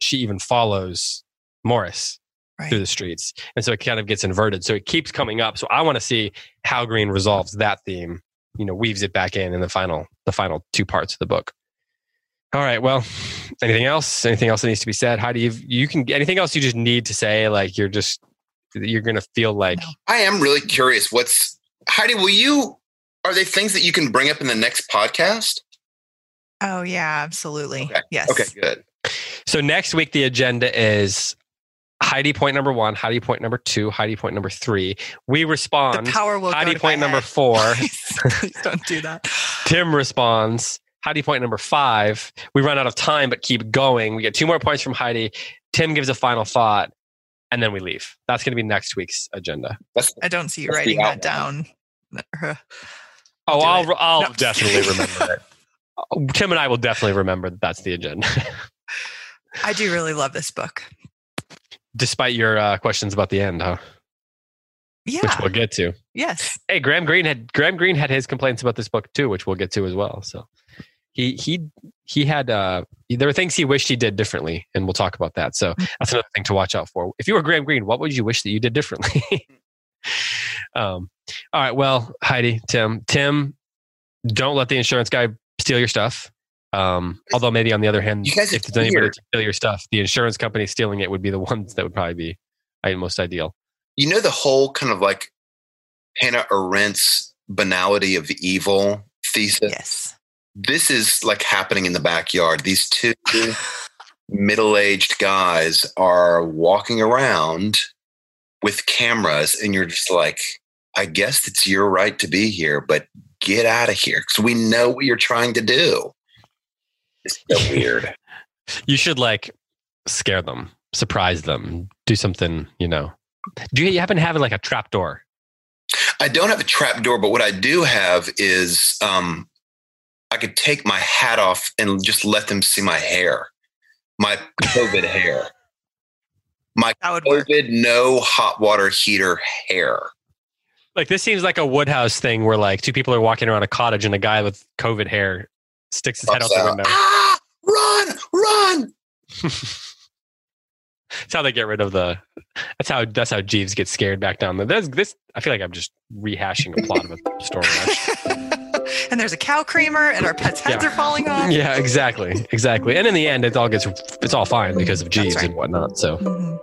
She even follows Maurice Right. through the streets, and so it kind of gets inverted. So it keeps coming up. So I want to see how Greene resolves that theme. You know, weaves it back in in the final the final two parts of the book. All right. Well, anything else? Anything else that needs to be said? How do you you can anything else you just need to say? Like you're just you're gonna feel like I am really curious. What's Heidi? Will you? Are they things that you can bring up in the next podcast? Oh yeah, absolutely. Okay. Yes. Okay, good. so. Next week the agenda is Heidi point number one, Heidi point number two, Heidi point number three. We The respond. power will Heidi go to point my number head. four. Please, please don't do that. Tim responds. Heidi point number five. We run out of time, but keep going. We get two more points from Heidi. Tim gives a final thought, and then we leave. That's going to be next week's agenda. That's I don't see you writing that outline. Oh, I'll. I'll No. definitely remember it. Tim and I will definitely remember that that's the agenda. I do really love this book. Despite your uh, questions about the end, huh? Yeah. Which we'll get to. yes. Hey, Graham Greene had Graham Greene had his complaints about this book too, which we'll get to as well. So he he he had uh there were things he wished he did differently, and we'll talk about that. So that's another thing to watch out for. If you were Graham Greene, what would you wish that you did differently? um, all right, well, Heidi, Tim, Tim, don't let the insurance guy steal your stuff. Um, although maybe on the other hand, You guys are if there's anybody to steal your stuff, the insurance company stealing it would be the ones that would probably be uh, most ideal. You know the whole kind of like Hannah Arendt's banality of evil thesis. Yes. This is like happening in the backyard. These two middle-aged guys are walking around with cameras, and you're just like, I guess it's your right to be here, but get out of here because we know what you're trying to do. It's so weird. You should like scare them, surprise them, do something, you know. Do you happen to have like a trap door? I don't have a trap door, but what I do have is um, I could take my hat off and just let them see my hair, my COVID hair, my That would work. COVID no hot water heater hair. Like this seems like a Wodehouse thing where like two people are walking around a cottage and a guy with COVID hair sticks his head out Pops the window. Ah, run, run! That's how they get rid of the. That's how that's how Jeeves gets scared back down. There's this. I feel like I'm just rehashing a plot of a story. and there's a cow creamer, and our pets' heads Yeah. are falling off. yeah, exactly, exactly. And in the end, it all gets it's all fine because of Jeeves right. and whatnot. So, Mhm.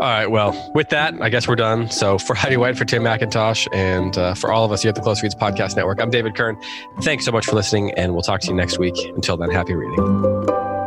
All right. Well, with that, I guess we're done. So for Heidi White, for Tim McIntosh, and uh, for all of us here at the Close Reads Podcast Network, I'm David Kern. Thanks so much for listening, and we'll talk to you next week. Until then, happy reading.